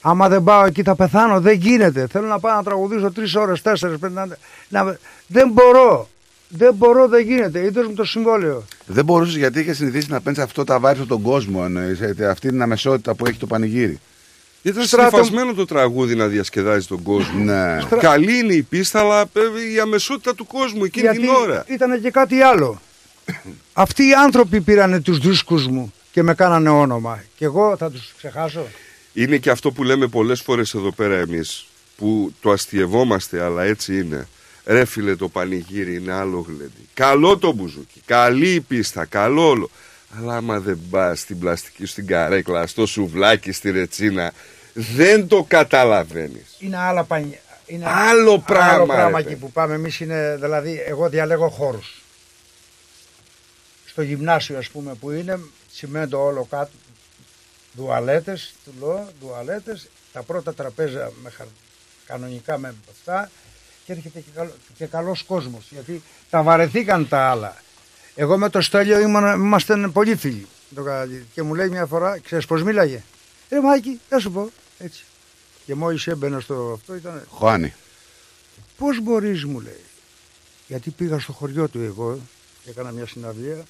Άμα δεν πάω εκεί θα πεθάνω, δεν γίνεται. Θέλω να πάω να τραγουδήσω τρεις ώρες, τέσσερι, πέντε. Να... να- Δεν μπορώ. Δεν μπορώ, δεν γίνεται. Είδες μου το συμβόλαιο. Δεν μπορούσες γιατί είχες συνηθίσει να παίρνεις αυτό τα βάρη από τον κόσμο. εννοείς, ε, αυτή την αμεσότητα που έχει το πανηγύρι. Ήταν Στράτο- συνηθισμένο το τραγούδι να διασκεδάζει τον κόσμο. Ναι. Καλή είναι η πίστα, αλλά ε, η αμεσότητα του κόσμου εκείνη Γιατί την ώρα. ήταν και κάτι άλλο. Αυτοί οι άνθρωποι πήρανε τους δίσκους μου και με κάνανε όνομα. Και εγώ θα τους ξεχάσω. Είναι και αυτό που λέμε πολλές φορές εδώ πέρα εμείς, που το αστειευόμαστε, αλλά έτσι είναι. Ρε φίλε το πανηγύρι είναι άλλο γλέντι. Καλό το μπουζούκι, καλή η πίστα, καλό όλο. Αλλά άμα δεν πας στην πλαστική, στην καρέκλα, στο σουβλάκι, στη ρετσίνα, δεν το καταλαβαίνεις. Είναι άλλα πανι... Είναι Άλλο πράγμα, Άλλο ρε πράγμα παιδί. εκεί που πάμε. Εμείς είναι, δηλαδή, εγώ διαλέγω χώρους. Στο γυμνάσιο, ας πούμε, που είναι τσιμέντο όλο κάτω. Δουαλέτες, του λέω, δουαλέτες. Τα πρώτα τραπέζια με χαρ... κανονικά με αυτά. Και έρχεται και, καλό, και καλός κόσμος. Γιατί τα βαρεθήκαν τα άλλα. Εγώ με το Στέλιο ήμουν, είμαστε πολύ φίλοι. Το Καρατζίδη. Και μου λέει μια φορά, ξέρεις πώς μίλαγε; Ρε Μάκη, θα σου πω. Έτσι. Και μόλις έμπαινα στο αυτό ήταν Χωάνι. Πώς μπορείς μου λέει. Γιατί πήγα στο χωριό του εγώ και έκανα μια συναυλία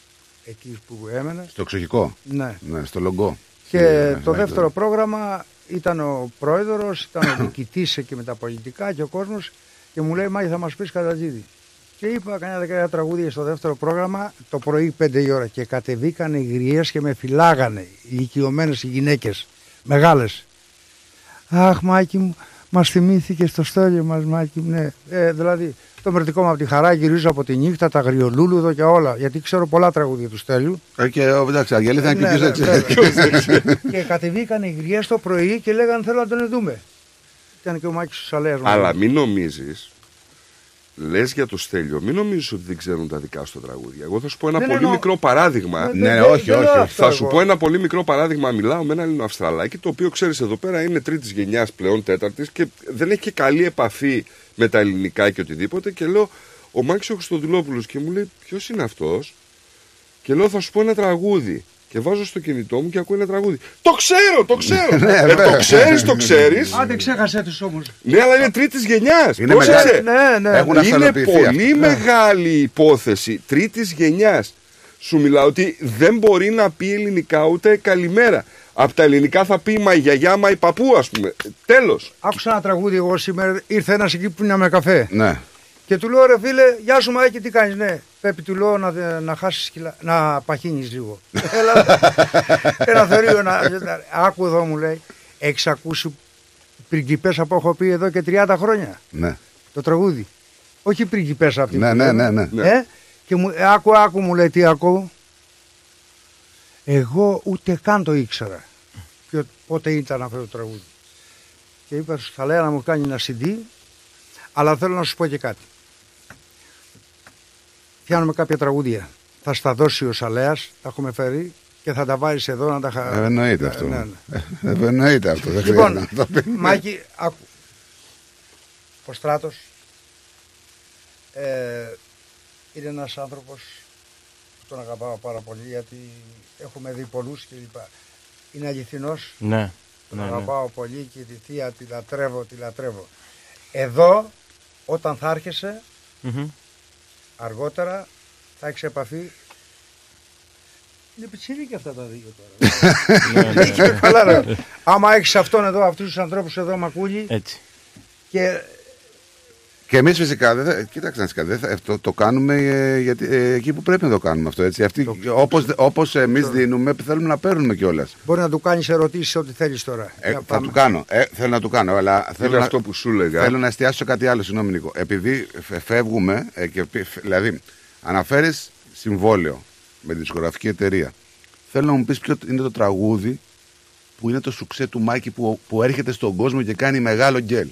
εκεί που έμενα. Στο εξοχικό; Ναι. Ναι, στο λογκό. Και Ναι, το ναι, δεύτερο πρόγραμμα ήταν ο πρόεδρος, ήταν ο διοικητής εκεί με τα πολιτικά και ο κόσμος και μου λέει Μάγι θα μας πεις Καρατζίδη. Και είπα κανένα δεκαετία τραγούδια στο δεύτερο πρόγραμμα το πρωί 5 η ώρα και κατεβήκανε οι γριές και με φυλάγανε οι ηλικιωμένες οι γυναίκες, μεγάλες. Αχ Μάκη μου, μας θυμήθηκε στο στέλιο μας Μάκη μου, ναι. Ε, δηλαδή το μερτικό μου από τη χαρά γυρίζω από τη νύχτα, τα αγριολούλουδο και όλα, γιατί ξέρω πολλά τραγούδια του στέλιου. Ε, Και ο- εντάξει, Αγγέλη ήταν και Ναι, ποιος ναι, δεν ξέρει. και κατεβήκαν οι γριές το πρωί και λέγανε θέλω να τον δούμε. Ήταν και ο Μάκης ο Σαλέας. μαζί. Αλλά μην νομίζεις, λες για το Στέλιο, μην νομίζεις ότι δεν ξέρουν τα δικά σου τα τραγούδια. Εγώ θα σου πω ένα Δεν πολύ εννοώ. μικρό παράδειγμα. Δεν- Ναι, δεν- όχι, δεν όχι, λέω όχι. αυτό Θα σου εγώ. πω ένα πολύ μικρό παράδειγμα. Μιλάω με ένα Ελληνοαυστραλάκι, το οποίο ξέρεις εδώ πέρα είναι τρίτης γενιάς πλέον, τέταρτης και δεν έχει και καλή επαφή με τα ελληνικά και οτιδήποτε. Και λέω, ο Μάκης ο Χριστοδουλόπουλος και μου λέει ποιος είναι αυτός; Και λέω θα σου πω ένα τραγούδι και βάζω στο κινητό μου και ακούω ένα τραγούδι. Το ξέρω, το ξέρω. Ναι, ε, βέβαια. το ξέρεις, το ξέρεις. Άντε ξέχασε τους όμως. ναι, αλλά είναι τρίτης γενιάς. Είναι Πρόσεξε. μεγάλη. Ναι, ναι. Έχουν Είναι αυθαλοποιηθεί πολύ αυτοί. μεγάλη υπόθεση τρίτης γενιάς. Σου μιλάω ότι δεν μπορεί να πει ελληνικά ούτε καλημέρα. Από τα ελληνικά θα πει μα η γιαγιά, μα η παππού, ας πούμε. Τέλος. Άκουσα ένα τραγούδι εγώ σήμερα, ήρθε ένας εκεί που είναι με καφέ. Ναι. Και του λέω ρε φίλε, γεια σου Μάκη, τι κάνεις, ναι. Πρέπει του λέω να, να χάσεις κιλά, να παχύνεις λίγο. Έλα, ένα θερίο να... Άκου εδώ μου λέει, έχεις ακούσει πριγκιπέσα που έχω πει εδώ και 30 χρόνια; Ναι. Το τραγούδι. Όχι πριγκιπέσα αυτή. Ναι, που ναι, λέμε. ναι, ναι. Ε, και μου, ε, άκου, άκου μου λέει τι ακούω. Εγώ ούτε καν το ήξερα. Και πότε ήταν αυτό το τραγούδι. Και είπα στους Θαλέα να μου κάνει ένα CD, αλλά θέλω να σου πω και κάτι. Πιάνουμε κάποια τραγούδια. Θα στα δώσει ο Σαλέας, τα έχουμε φέρει και θα τα βάλεις εδώ να τα χα... Ε, Εννοείται αυτό. Ναι, ναι. Ε, Εννοείται αυτό. Δεν Λοιπόν, χρειάζεται να το πει. Μάκη, άκου. Ο Στράτος ε, είναι ένας άνθρωπος που τον αγαπάω πάρα πολύ γιατί έχουμε δει πολλούς και λοιπά. Είναι αληθινός, Ναι. τον ναι, ναι. αγαπάω πολύ και τη θεία τη λατρεύω, τη λατρεύω. Εδώ, όταν θα έρχεσαι, Μμμ. Αργότερα θα έχεις επαφή. Είναι πιτσιρίκια αυτά τα δύο τώρα. Ναι, ναι. Και καλά, ρε. Άμα έχεις αυτόν εδώ, αυτούς τους ανθρώπους εδώ μακούλι Έτσι. και Και εμείς φυσικά, δεν θα, κοίταξε να δεις κάτι, δεν θα- το, το κάνουμε ε, γιατί, ε, εκεί που πρέπει να το κάνουμε αυτό. Έτσι. Αυτοί, όπως, όπως εμείς δίνουμε, θέλουμε να παίρνουμε κιόλας. μπορεί να του κάνεις ερωτήσεις ό,τι θέλεις τώρα. Ε, Για θα πάμε. του κάνω. Ε, θέλω να του κάνω, αλλά θέλω Είναι να, αυτό που σου έλεγα. θέλω να εστιάσω σε κάτι άλλο. Συγγνώμη, Νίκο. Επειδή φε- φεύγουμε, ε, και, πι- φε- δηλαδή, αναφέρεις συμβόλαιο με τη δισκογραφική εταιρεία. Θέλω να μου πεις ποιο είναι το τραγούδι που είναι το σουξέ του Μάκη που, που έρχεται στον κόσμο και κάνει μεγάλο γκέλ.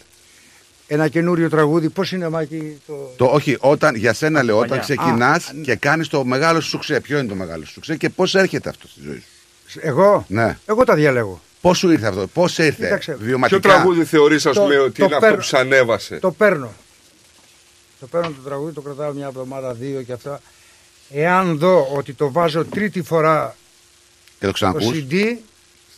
Ένα καινούριο τραγούδι, πώς είναι Μάκη το... Το, όχι, όταν, για σένα λέω, όταν παλιά. ξεκινάς Α, και κάνεις το μεγάλο σου σουξέ. Ποιο είναι το μεγάλο σου σουξέ και πώς έρχεται αυτό στη ζωή σου; Εγώ, Ναι. εγώ τα διαλέγω. Πώς σου ήρθε αυτό, πώς ήρθε. Κοίταξε. Βιωματικά; Ποιο τραγούδι θεωρείς ας Το- πούμε ότι το είναι αυτό παίρνω. που σ' ανέβασε; Το παίρνω. Το παίρνω το τραγούδι, το κρατάω μια εβδομάδα, δύο και αυτά. Εάν δω ότι το βάζω τρίτη φορά Και το το ξανακούς, CD,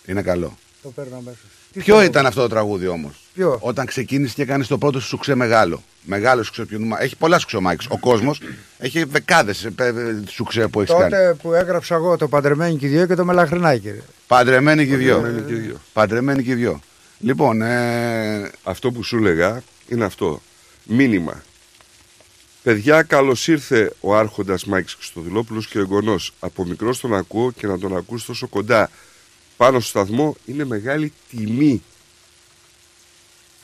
είναι καλό. το παίρνω αμέσως. Τι Ποιο θέλω. ήταν αυτό το τραγούδι όμως; Ποιο; Όταν ξεκίνησε και έκανε το πρώτο σου σουξέ μεγάλο. Μεγάλο σουξέ. ποιο νου- Έχει πολλά σουξέ ο Μάκης. Ο κόσμος έχει δεκάδες σουξέ που έχεις κάνει. Τότε που έγραψα εγώ το Παντρεμένοι και οι δυο και το Μελαχρινάκι. ρε. Παντρεμένοι και οι δυο. Παντρεμένοι και οι δυο. Παντρεμένοι και οι δυο. Λοιπόν, ε, Αυτό που σου έλεγα είναι αυτό. Μήνυμα. Παιδιά, καλώς ήρθε ο Άρχοντας Μάκη Χριστοδηλόπουλο και ο εγγονός. Από μικρός τον ακούω και να τον ακούς τόσο κοντά. Πάνω στο σταθμό είναι μεγάλη τιμή.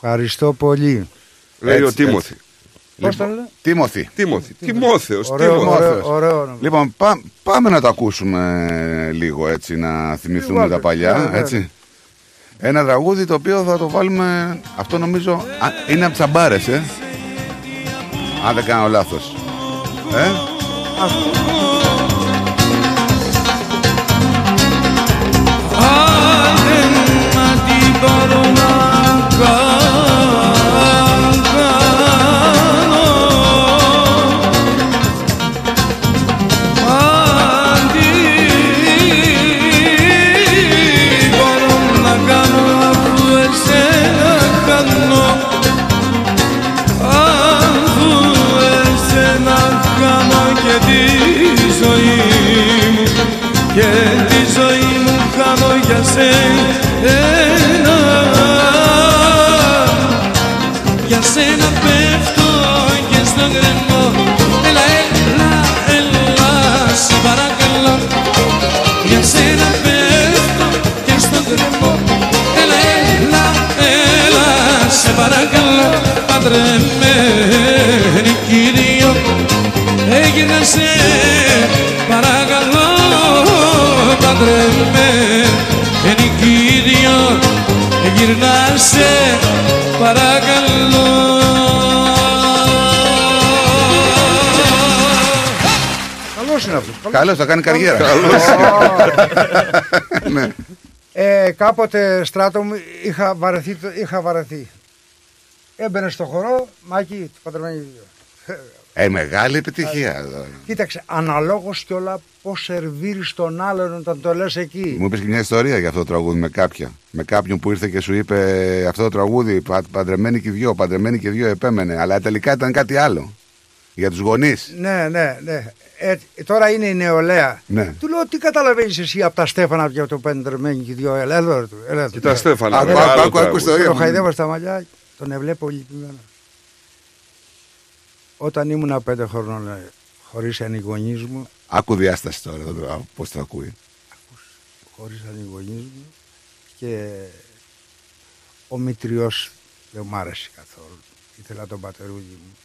Ευχαριστώ πολύ. Λέει Έτσι, ο Τίμωθη. Πώς το λένε; Τίμωθη. Τίμωθη. Τιμόθεος. Ωραίο, Τίμωθη. ωραίο, ωραίο όνομα. Λοιπόν, πά- πάμε να το ακούσουμε ε, λίγο έτσι, να θυμηθούμε Λίγο, τα παλιά. ναι, ναι. Έτσι. Ένα τραγούδι το οποίο θα το βάλουμε, αυτό νομίζω, α, είναι από τις αμπάρες, ε. Αν δεν κάνω λάθος. Ε, Και σένα Για σένα πέφτω και στο γκρεμό Έλα, έλα, έλα, σε παρακαλώ. Για σένα πέφτω και στο γκρεμό Έλα, έλα, έλα, σε παρακαλώ Παντρεμένη Γυρνά σε παρακαλώ Καλός είναι αυτός. καλός. καλώς, θα κάνει καριέρα. ναι. Ε, κάποτε στράτο μου είχα βαρεθεί, το- είχα βαρεθεί. Έμπαινε στο χορό, Μάκη, του παντρεμένου δύο. Ε, μεγάλη επιτυχία. Κοίταξε, αναλόγως κιόλα πώς σερβίρεις τον άλλον όταν το λες εκεί. Μου είπες και μια ιστορία για αυτό το τραγούδι με κάποια. Με κάποιον που ήρθε και σου είπε αυτό το τραγούδι, πα- παντρεμένοι και δυο, παντρεμένοι και δυο επέμενε. Αλλά τελικά ήταν κάτι άλλο. Για τους γονείς. Ναι, ναι, ναι. Ε, τώρα είναι η νεολαία. Ναι. Του λέω τι καταλαβαίνεις εσύ από τα Στέφανα για το πεντρεμένοι και δυο. Έλα εδώ, του. Έλα, εδώ. Κοίτα, Στέφανα. Άκου, άλλο άκου, άκου, τραγούδι. άκου ιστορία. Το χαϊδεύω στα μαλλιά, τον εβλέπω λυπημένο. Όταν ήμουν πέντε χρονών, ε, χωρίσαν οι γονείς μου, Άκου διάσταση τώρα, πώς το ακούει. χωρίσαν οι γονείς μου και ο Μητριός δεν μου άρεσε καθόλου. Ήθελα τον πατερούλι μου.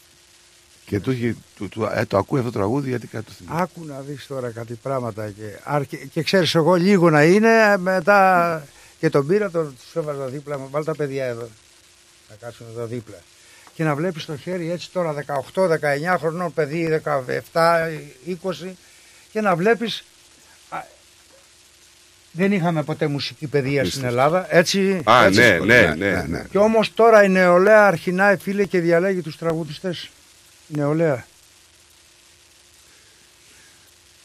Και του, είχε- του, του- ε, το ακούει αυτό το τραγούδι γιατί κάτι του θυμίζει. Άκου να δεις τώρα κάτι πράγματα και, άρχι- και ξέρεις εγώ λίγο να είναι μετά και τον πήρα, τον τους έβαζα δίπλα μου, βάλει τα παιδιά εδώ, να κάτσουν εδώ δίπλα. Και να βλέπεις το χέρι έτσι τώρα 18-19 χρονών παιδί, 17-20 και να βλέπεις α, δεν είχαμε ποτέ μουσική παιδεία στην Ελλάδα, έτσι. Α, έτσι. ναι, ναι, ναι. ναι. Και όμως τώρα η νεολαία αρχινάει φίλε και διαλέγει τους τραγουδιστές. Η νεολαία.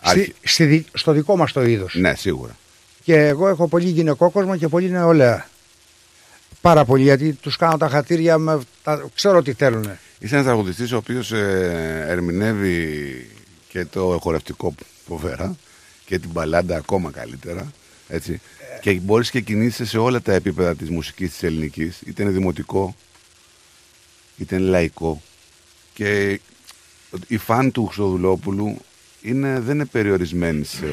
Άρχι- Στη, στη δι- στο δικό μας το είδος. Ναι, σίγουρα. Και εγώ έχω πολύ γυναικόκοσμο και πολύ νεολαία. Πάρα πολύ γιατί τους κάνω τα χατήρια, με, τα, ξέρω τι θέλουν. Είσαι ένας τραγουδιστής ο οποίος ερμηνεύει και το χορευτικό φοβερά και την μπαλάντα ακόμα καλύτερα. Έτσι. Και μπορείς και κινείσαι σε όλα τα επίπεδα της μουσικής της ελληνικής, είτε είναι δημοτικό, είτε είναι λαϊκό. Και η φαν του Χρυστοδουλόπουλου είναι, δεν είναι περιορισμένη σε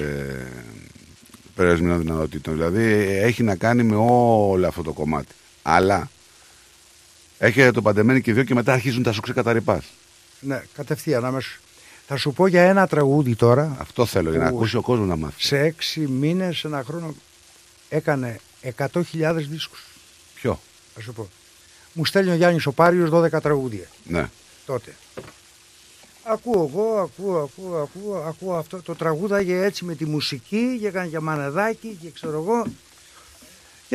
περιορισμένων δυνατοτήτων. Δηλαδή έχει να κάνει με όλο αυτό το κομμάτι. Αλλά έχει το παντεμένοι και δύο και μετά αρχίζουν τα σου ξεκαταρρυπάς. Ναι, κατευθείαν αμέσως. Θα σου πω για ένα τραγούδι τώρα. Αυτό θέλω για να Ου. ακούσει ο κόσμος να μάθει. Σε έξι μήνες, ένα χρόνο, έκανε 100.000 δίσκους. Ποιο; Θα σου πω. Μου στέλνει ο Γιάννης ο Πάριος 12 τραγούδια. Ναι. τότε. Ακούω εγώ, ακούω, ακούω, ακούω, ακούω αυτό. Το τραγούδαγε έτσι με τη μουσική και έκανε για μανεδάκι και ξέρω εγώ.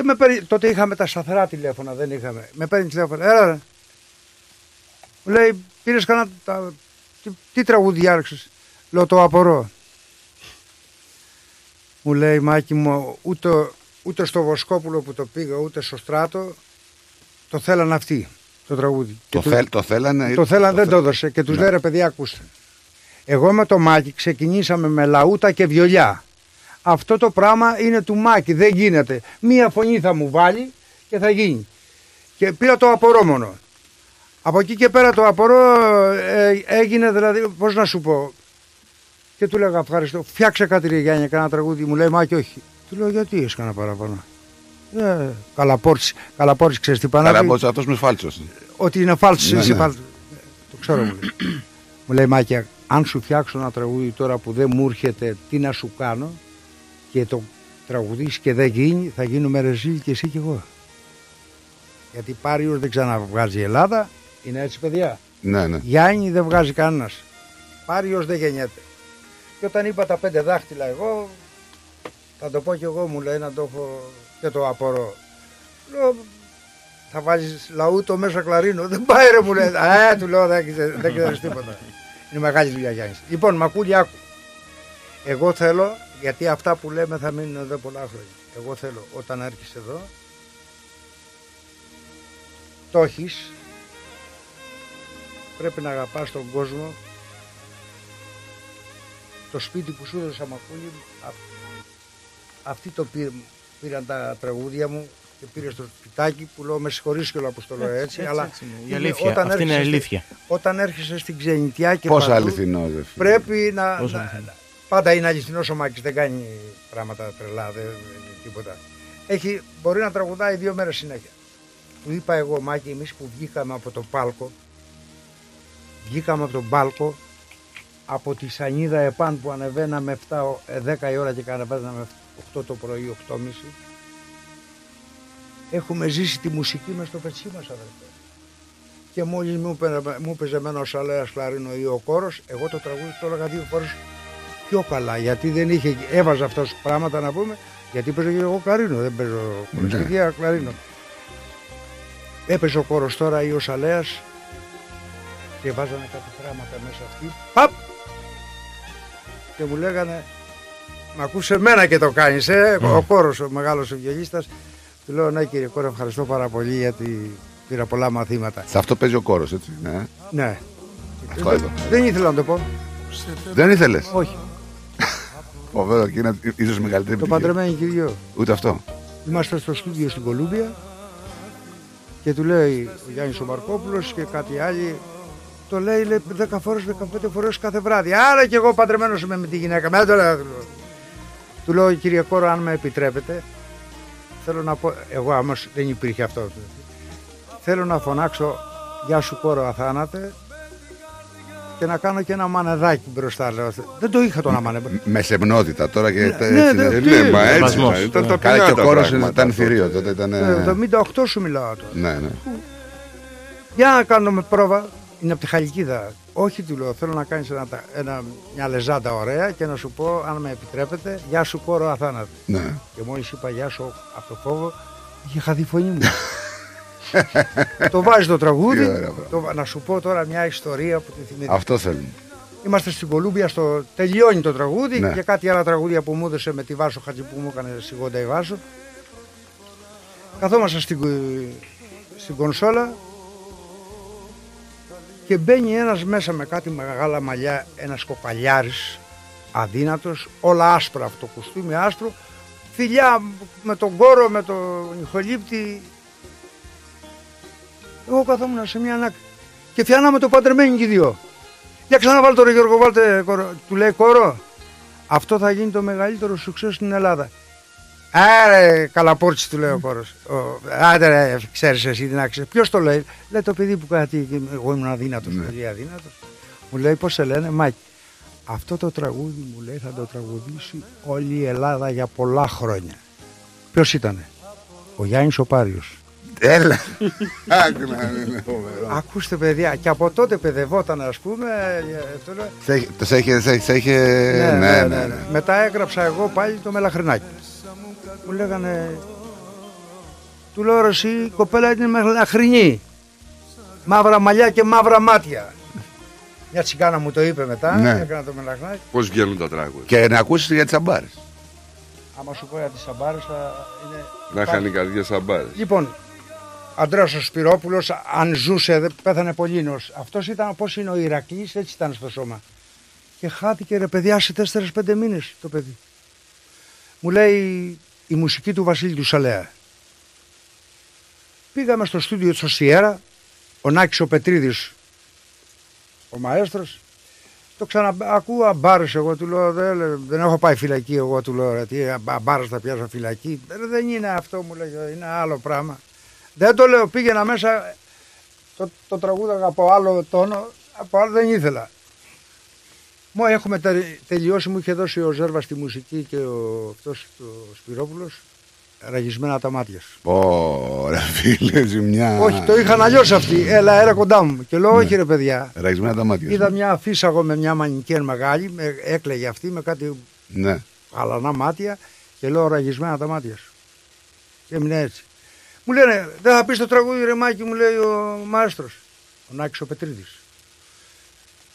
Και με παίρνει, τότε είχαμε τα σταθερά τηλέφωνα, δεν είχαμε. Με παίρνει τηλέφωνο, έλα ρε. Μου λέει, πήρες κανένα, τα, τι, τι τραγούδι άρχισες; Λέω, το απορώ. Μου λέει, Μάκη μου, ούτε, ούτε στο Βοσκόπουλο που το πήγα, ούτε στο Στράτο, το θέλαν αυτοί, το τραγούδι. Το, Και του- θέλ, το θέλανε. το θέλαν, δεν θε- το έδωσε και τους Ναι. λέει ρε παιδιά, ακούστε. Εγώ με το Μάκη ξεκινήσαμε με λαούτα και βιολιά. Αυτό το πράγμα είναι του Μάκη, δεν γίνεται. Μία φωνή θα μου βάλει και θα γίνει. Και πήρα το απορώ μόνο. Από εκεί και πέρα το απορώ ε, έγινε δηλαδή, πώς να σου πω. Και του λέγα ευχαριστώ, φτιάξε κάτι ρε Γιάννη, κάνα τραγούδι. Μου λέει Μάκη όχι. Του λέω γιατί έχεις κανένα παραπάνω. Ε, καλαπόρτσι, καλαπόρτσι ξέρεις τι πάνε να Καλά, πει; πω αυτός είναι φάλτσος. ότι είναι φάλτσος. Ναι, εσύ ναι. φάλτσος. Το ξέρω μου λέει. μου λέει Μάκια, αν σου φτιάξω ένα τραγούδι τώρα που δεν μου έρχεται, τι να σου κάνω και το τραγουδείς και δεν γίνει, θα γίνουμε ρεζίλ και εσύ και εγώ. Γιατί Πάριος δεν ξαναβγάζει η Ελλάδα, είναι έτσι παιδιά; Ναι, ναι. Γιάννη δεν βγάζει κανένας. Πάριος δεν γεννιέται. Και όταν είπα τα πέντε δάχτυλα εγώ, θα το πω κι εγώ μου λέει να το έχω και το απορώ. Λέω, θα βάζεις λαούτο μέσα κλαρίνο. Δεν πάει ρε μου λέει. Ε, του λέω δεν ξέρεις, δεν ξέρεις τίποτα. Είναι μεγάλη δουλειά Γιάννης. Λοιπόν, Μακούλη άκου. Εγώ θέλω, γιατί αυτά που λέμε θα μείνουν εδώ πολλά χρόνια. Εγώ θέλω όταν έρχεσαι εδώ, το έχεις, πρέπει να αγαπάς τον κόσμο το σπίτι που σου έδωσα Μακούλη α- αυτοί το πήραν, πήραν τα τραγούδια μου και πήρες στο σπιτάκι που λέω με συγχωρείς κιόλα που το λέω έτσι, έτσι, αλλά έτσι είναι. Η είναι αλήθεια. όταν Αυτή είναι έρχεσαι στη- αλήθεια. όταν έρχεσαι στην ξενιτιά και Πόσο παντού, αληθινό, δε φίλε. πρέπει να, Πόσο να- αληθινό. Πάντα είναι αληθινός ο Μάκης δεν κάνει πράγματα τρελά δεν, δεν- τίποτα. Έχει, μπορεί να τραγουδάει δύο μέρες συνέχεια. Του είπα εγώ Μάκη εμείς που βγήκαμε από το πάλκο βγήκαμε από τον πάλκο από τη Σανίδα Επάν που ανεβαίναμε 7, ο- ε, 10 η ώρα και ανεβαίναμε 8 το πρωί, 8.30 έχουμε ζήσει τη μουσική μες στο πετσί μας αδερφέ. Και μόλις μου, πε- μου έπαιζε εμένα ο Σαλέας Κλαρίνο ή ο κόρος εγώ το τραγούδι το έλεγα δύο φορές πιο καλά γιατί δεν είχε, έβαζα αυτός πράγματα να πούμε γιατί παίζω και εγώ κλαρίνο δεν παίζω χωριστική κλαρίνο έπαιζε ο κόρος τώρα ή ο Σαλέας και βάζανε κάτι πράγματα μέσα αυτοί. Παπ! Και μου λέγανε, Μ' ακούσες εμένα και το κάνεις, ε, ο κόρος, ο μεγάλος βιολίστας. Του λέω, ναι κύριε κόρο, ευχαριστώ πάρα πολύ γιατί πήρα πολλά μαθήματα. Σε αυτό παίζει ο κόρος, έτσι. Ναι. Ναι. Αυτό Δεν- εδώ. Δεν ήθελα να το πω. Δεν ήθελες; Όχι. Φοβερό και είναι ίσως μεγαλύτερη Το επιτυχία. παντρεμένοι και οι δυο. Ούτε αυτό. Είμαστε στο στούντιο στην Κολούμπια και του λέει ο Γιάννης ο Μαρκόπουλος και κάτι άλλοι το λέει, λέει 10 φορές, 15 φορές κάθε βράδυ. Άρα και εγώ παντρεμένος είμαι με τη γυναίκα. Με το λέω. του λέω. Του λέω κύριε Κόρο αν με επιτρέπετε θέλω να πω, εγώ όμως δεν υπήρχε αυτό. Θέλω να φωνάξω Γεια σου Κόρο αθάνατε και να κάνω και ένα μανεδάκι μπροστά. Λέω. Δεν το είχα το να μάνε. Με σεμνότητα τώρα και. έτσι ναι, είναι. ναι. Ε, ναι, μα έτσι Σεβασμός. ήταν. Ήταν Ναι. ταπεινά Καλά και ο τα κόρος πράγματα ήταν τότε. θηρίο τότε. Ήταν. Το 78 σου μιλάω τώρα. Ναι, ναι. Για να κάνουμε πρόβα. Είναι από τη Χαλκίδα. Όχι, του λέω. Θέλω να κάνεις ένα, τα- ένα, μια λεζάντα ωραία και να σου πω, αν με επιτρέπετε, Γεια σου κόρο αθάνατο. ναι. Και μόλις είπα Γεια σου από το φόβο, είχε χαθεί η φωνή μου. το βάζει το τραγούδι. Τι ωραία πράγμα. το, να σου πω τώρα μια ιστορία που τη θυμήθηκα. Αυτό θέλουμε. Είμαστε στην Κολούμπια, στο... τελειώνει το τραγούδι Ναι. και κάτι άλλα τραγούδια που μου έδωσε με τη Βάσο Χατζη που μου έκανε σιγόντα η Βάσο. Καθόμαστε στην, κο- στην κονσόλα και μπαίνει ένας μέσα με κάτι μεγάλα μαλλιά, ένας κοκαλιάρης αδύνατος, όλα άσπρα αυτό το κουστούμι άσπρο, φιλιά με τον κόρο, με τον ηχολήπτη. Εγώ καθόμουν σε μια άκρη και φτιάναμε το παντρεμένοι και οι δυο. Για ξαναβάλτε το ρε Γιώργο, βάλτε κορο. Του λέει κορό. Αυτό θα γίνει το μεγαλύτερο σουξέ στην Ελλάδα. Άρε, καλαπόρτσι του λέει ο κόρος. Ο- Άντε ρε, ξέρεις εσύ τι να ξέρεις. Ποιος το λέει; Λέει το παιδί που κάτι, εγώ ήμουν αδύνατος, πολύ αδύνατος. Μου λέει πώς σε λένε, Μάκη. Αυτό το τραγούδι μου λέει θα το τραγουδήσει όλη η Ελλάδα για πολλά χρόνια. Ποιος ήτανε; Ο Γιάννης ο Πάριος. Έλα. Άκου να είναι φοβερό. Ακούστε παιδιά, και από τότε παιδευόταν ας πούμε. ε, αυτό λέω, Σε έχει- Το σε είχε. σε- σε είχε- Ναι, Ναι, ναι, ναι. Μετά έγραψα εγώ πάλι το μελαχρινάκι. Μου λέγανε. Του λέω ρε εσύ, η κοπέλα είναι μελαχρινή. Μαύρα μαλλιά και μαύρα μάτια. Μια τσιγκάνα μου το είπε μετά. Ναι. Έκανα το μελαχρινάκι. Πώς βγαίνουν τα τραγούδια; Και να ακούσεις για τις αμπάρε. Άμα σου πω για τις αμπάρες θα είναι. Να χάνει η καρδιά σαν μπάρε. Λοιπόν, Αντρέας ο Σπυρόπουλος, αν ζούσε, δεν πέθανε πολύ νος. Αυτός ήταν πώς είναι ο Ηρακλής, έτσι ήταν στο σώμα. Και χάθηκε ρε παιδιά σε 4-5 μήνες το παιδί. Μου λέει η μουσική του Βασίλη του Σαλέα. Πήγαμε στο στούντιο του Σιέρα, ο Νάκης ο Πετρίδης, ο μαέστρος, το ξανακούω αμπάρες εγώ του λέω δεν, δεν έχω πάει φυλακή εγώ του λέω ρε, τι αμπάρες θα πιάσω φυλακή «Ρε, δεν είναι αυτό μου λέει είναι άλλο πράγμα δεν το λέω πήγαινα μέσα το, το τραγούδαγα από άλλο τόνο από άλλο δεν ήθελα μου έχουμε τε- τελειώσει μου είχε δώσει ο Ζέρβας τη μουσική και ο, αυτός ο Σπυρόπουλος ραγισμένα τα μάτια σου. Ωραία, φίλε, ζημιά. Όχι, το είχαν αλλιώς αυτοί. Έλα, έλα κοντά μου. Και λέω, όχι ρε παιδιά. Ραγισμένα τα μάτια. σου. Είδα μια αφίσα εγώ με μια μανικέν μεγάλη, με, έκλαιγε αυτή με κάτι Ναι. γαλανά μάτια και λέω ραγισμένα τα μάτια σου. Και έμεινε έτσι. Μου λένε, δεν θα πεις το τραγούδι ρε Μάκη, μου λέει ο μάστρος, ο Νάκης ο Πετρίδης.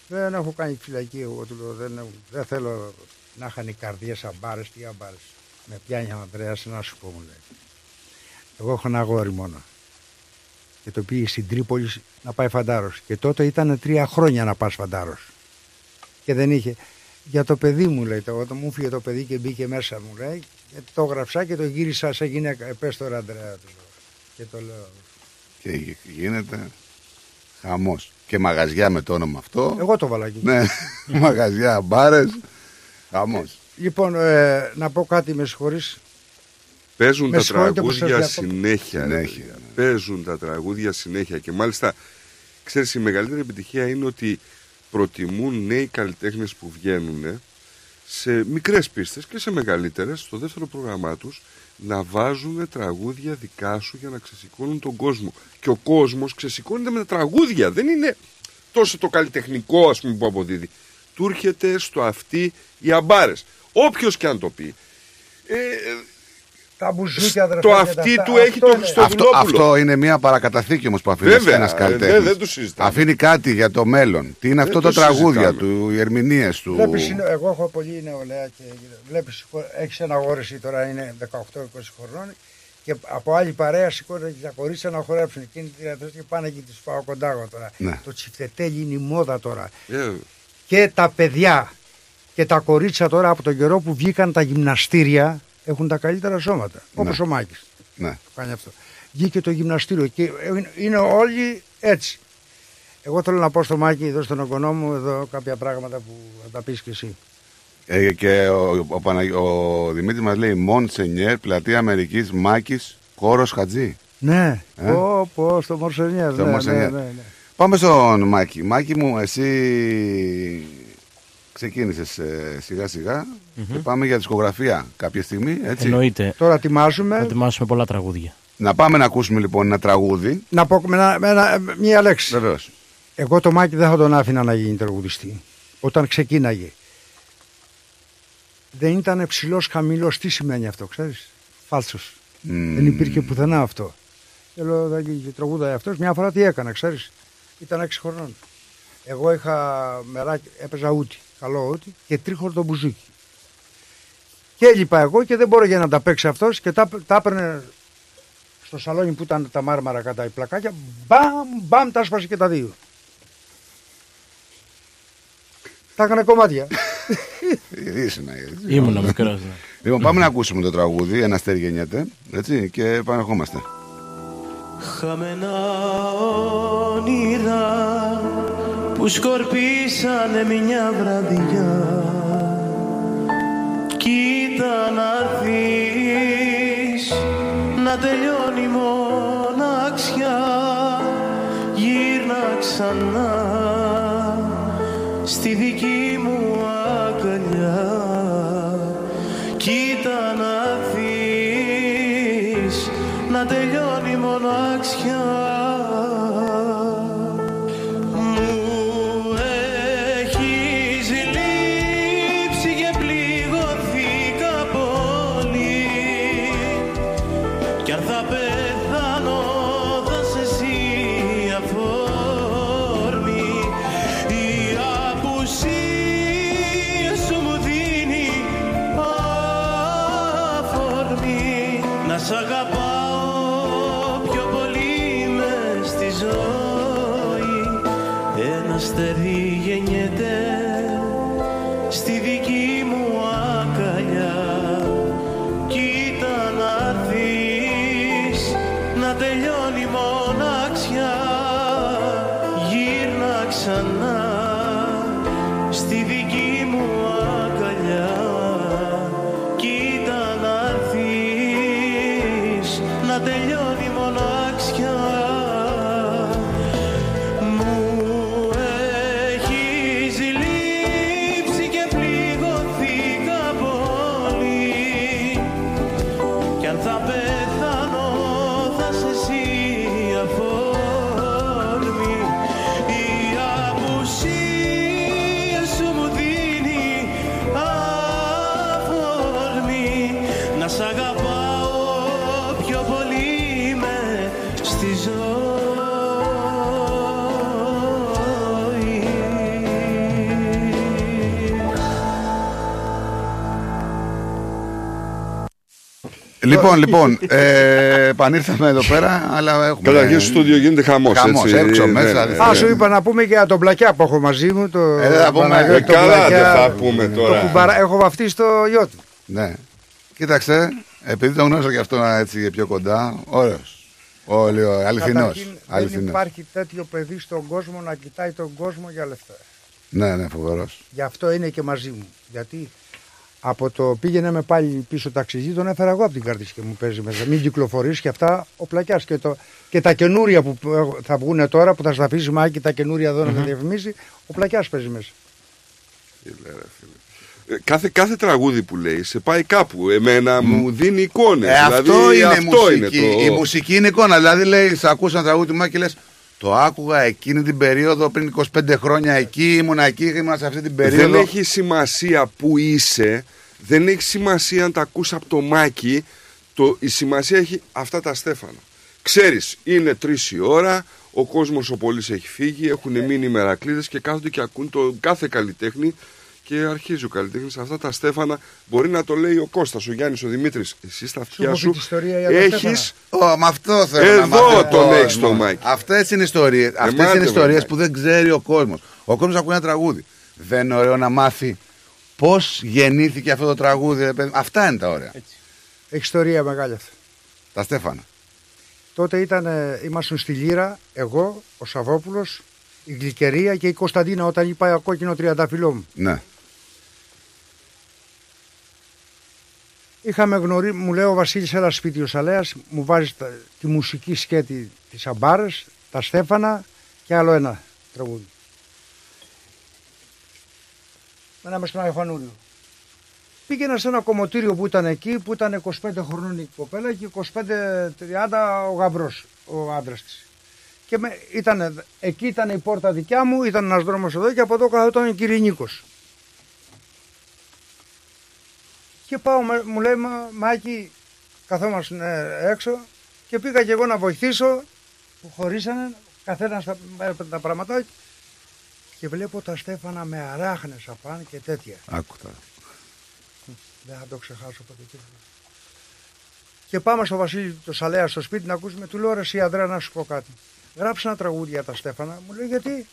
Δεν έχω κάνει φυλακή εγώ, του λέω, δεν, έχω- δεν θέλω να είχαν οι καρδιές αμπάρες, τι αμπάρες. Με πιάνει ο Ανδρέας να σου πω, μου λέει. Εγώ έχω ένα αγόρι μόνο. Και το πήγε στην Τρίπολη να πάει φαντάρος. Και τότε ήταν τρία χρόνια να πας φαντάρος. Και δεν είχε. Για το παιδί μου λέει, το, όταν μου φύγε το παιδί και μπήκε μέσα μου λέει, και το γραψά και το γύρισα σε γυναίκα. Ε, πες τώρα Ανδρέα, του λέω. Και το λέω. Και γίνεται χαμός. Και μαγαζιά με το όνομα αυτό. Εγώ το βάλα εκεί. Ναι, μαγαζιά, μπάρες. Χαμός. Λοιπόν, ε, να πω κάτι, με συγχωρείς. Παίζουν Με τα συγχωρείτε που σας τραγούδια διακόπτω. συνέχεια. ρε Συνέχεια, παιδιά. ναι. Παίζουν τα τραγούδια συνέχεια. Και μάλιστα, ξέρεις, η μεγαλύτερη επιτυχία είναι ότι προτιμούν νέοι καλλιτέχνες που βγαίνουν σε μικρές πίστες και σε μεγαλύτερες, στο δεύτερο πρόγραμμά τους, να βάζουν τραγούδια δικά σου για να ξεσηκώνουν τον κόσμο. Και ο κόσμος ξεσηκώνεται με τα τραγούδια. Δεν είναι τόσο το καλλιτεχνικό, ας πούμε, που αποδίδει. Του έρχεται στο αυτή οι αμπάρες. Όποιος και αν το πει. Ε, Τα μπουζούκια, αδερφέ. Το και τα αυτή αυτά. του έχει Αυτό το είναι. Χριστό- Αυτό, Χριστοδουλόπουλο. αυτό είναι μια παρακαταθήκη όμως που αφήνει Βέβαια, ένας ε, καλλιτέχνης. δεν- δεν το συζητάμε. Αφήνει κάτι για το μέλλον. Τι είναι αυτό το το τραγούδια συζητάμε. του, οι ερμηνείες του; Βλέπεις, είναι- εγώ έχω πολύ νεολαία και βλέπεις, έχεις ένα αγόρι τώρα είναι 18-20 χρονών και από άλλη παρέα σηκώνται και τα κορίτσια να χορέψουν. Εκείνη τη διαδρομή και πάνε και τους πάω κοντά εγώ τώρα. Ναι. Το τσιφτετέλι είναι η μόδα τώρα. Ε, Και τα παιδιά και τα κορίτσια τώρα από τον καιρό που βγήκαν τα γυμναστήρια έχουν τα καλύτερα σώματα. Όπως ο Μάκης Ναι. που κάνει αυτό. Βγήκε το γυμναστήριο και είναι- είναι όλοι έτσι. Εγώ θέλω να πω στο Μάκη εδώ στον ογκονό μου εδώ κάποια πράγματα που θα τα πεις και εσύ. Ε, και ο, ο, Παναγ... ο Δημήτρης μας λέει Μονσενιέρ, πλατεία Αμερικής, Μάκης, κόρο Χατζή. Ναι, Ε; πω, πω, στο Μορσενιέρ. Στο ναι, Μορσενιέρ. Ναι, ναι, ναι. Πάμε στον Μάκη. Μάκη μου, εσύ ξεκίνησες σιγά σιγά και πάμε για δισκογραφία κάποια στιγμή. Έτσι. Εννοείται. Τώρα Θα ετοιμάζουμε ετοιμάσουμε πολλά τραγούδια. Να πάμε να ακούσουμε λοιπόν ένα τραγούδι. να πω με, ένα- με ένα- μία λέξη. Βεβαίως. Εγώ το Μάκη δεν θα τον άφηνα να γίνει τραγουδιστή. Όταν ξεκίναγε. Δεν ήταν ψηλός χαμηλός. Τι σημαίνει αυτό, ξέρεις; Φάλσος. Δεν υπήρχε πουθενά αυτό. Και λέω, δεν και τραγούδα αυτός. Μια φορά τι έκανα, ξέρεις; Ήταν 6 χρονών. Εγώ είχα μεράκι, έπαιζα ούτι, καλό ούτι και τρίχο το μπουζούκι. Και έλειπα εγώ και δεν μπορώ για να τα παίξει αυτός και τα, τα έπαιρνε στο σαλόνι που ήταν τα μάρμαρα κατά οι πλακάκια. Μπαμ, μπαμ, τα έσπασε και τα δύο. Τα έκανε κομμάτια. Ήσουν, ε, Ήμουνα μικρός. Ναι. Λοιπόν, πάμε να ακούσουμε το τραγούδι. Ένα αστέρι γεννιέται. Έτσι, και επανερχόμαστε. Χαμένα όνειρα που σκορπίσανε μια βραδιά. Κοίτα να έρθεις να τελειώνει η μοναξιά. Γύρνα ξανά στη δική Λοιπόν, λοιπόν, ε, επανήρθαμε εδώ πέρα, αλλά έχουμε. Καταρχήν στο στούντιο γίνεται χαμός. Χαμός, έξω, μέσα, Α, σου είπα να πούμε και για τον Πλακιά που έχω μαζί μου. Το Ε, δεν θα πούμε. Παναγιώτη, Ε, τον καλά, Πλακιά, δεν θα πούμε το τώρα. κουμπαρα- έχω βαφτίσει το γιο του. Ναι. Κοίταξε, επειδή τον γνώρισα και αυτό έτσι πιο κοντά, ωραίος. Όλοι, αληθινός. Καταρχήν, δεν υπάρχει τέτοιο παιδί στον κόσμο να κοιτάει τον κόσμο για λεφτά. Ναι, ναι, φοβερός. Γι' αυτό είναι και μαζί μου. Γιατί από το πήγαινε με πάλι πίσω ταξιζή, τον έφερα εγώ από την κάρτηση και μου παίζει μέσα. Μην κυκλοφορείς και αυτά ο πλακιάς. Και, το, και τα καινούρια που έχω- θα βγουν τώρα που θα στα αφήσει Μάκη, τα καινούρια εδώ να τα διαφημίσει, ο πλακιάς παίζει μέσα. Ε, Κάθε, κάθε τραγούδι που λέει σε πάει κάπου. Εμένα μου δίνει εικόνες. Ε, αυτό δηλαδή, είναι αυτό μουσική. είναι το. Η μουσική είναι εικόνα. Δηλαδή, λέει, σε ακούς ένα τραγούδι του Μάκη και λες. Το άκουγα εκείνη την περίοδο πριν 25 χρόνια εκεί, ήμουνα εκεί, ήμουνα σε αυτή την περίοδο. Δεν έχει σημασία που είσαι. Δεν έχει σημασία αν τα ακούς από το μάκι. Το, η σημασία έχει αυτά τα στέφανα. Ξέρεις, είναι τρεις η ώρα, ο κόσμος ο πολύς έχει φύγει, έχουν μείνει οι μερακλείδες και κάθονται και ακούν το κάθε καλλιτέχνη και αρχίζει ο καλλιτέχνης. Αυτά τα στέφανα μπορεί να το λέει ο Κώστας, ο Γιάννης, ο Δημήτρης. Εσύ στα αυτιά πω σου και τη ιστορία για τα έχεις Ω, με αυτό θέλω να Εδώ μάθει ο τον κόσμος. έχεις το Μάκη. Αυτές είναι ιστορίες, αυτές Εμάτε, είναι ιστορίες Μάκη. που δεν ξέρει ο κόσμος. Ο κόσμος ακούει ένα τραγούδι. Δεν είναι ωραίο να μάθει πώς γεννήθηκε αυτό το τραγούδι. ρε παιδί. Αυτά είναι τα ωραία. Έχεις ιστορία μεγάλη αυτή. Τα Στέφανα. Τότε ήταν, ε, ήμασταν στη Λύρα, εγώ, ο Σαββόπουλος, η Γλυκερία και η Κωνσταντίνα όταν είπα κόκκινο τριανταφυλλό μου. Ναι. Είχαμε γνωρίσει, μου λέει ο Βασίλης ένας σπίτι ο Σαλέας, μου βάζει τα- τη μουσική σκέτη της Αμπάρες, τα Στέφανα και άλλο ένα τραγούδι. Μέναμε στον Αϊφανούριο. Πήγαινα σε ένα κομμωτήριο που ήταν εκεί, που ήταν 25 χρονών η κοπέλα και 25-30 ο γαμπρός, ο άντρας της. Και με, ήταν, εκεί ήταν η πόρτα δικιά μου, ήταν ένας δρόμος εδώ και από εδώ καθόταν ο Κυρινίκος. Και πάω, με- μου λέει, «Μα- Μάκη, καθόμαστε ε, έξω και πήγα και εγώ να βοηθήσω που χωρίσανε, καθένας τα, έπαιρνε τα πραγματάκια και βλέπω τα Στέφανα με αράχνες απάνω και τέτοια. Άκου τώρα. Δεν θα το ξεχάσω ποτέ. τίποτα. Και πάμε στο Βασίλη το Σαλέα στο σπίτι να ακούσουμε. Του λέω ρε εσύ Ανδρέα να σου πω κάτι. Γράψε ένα τραγούδι για τα Στέφανα. Μου λέει γιατί;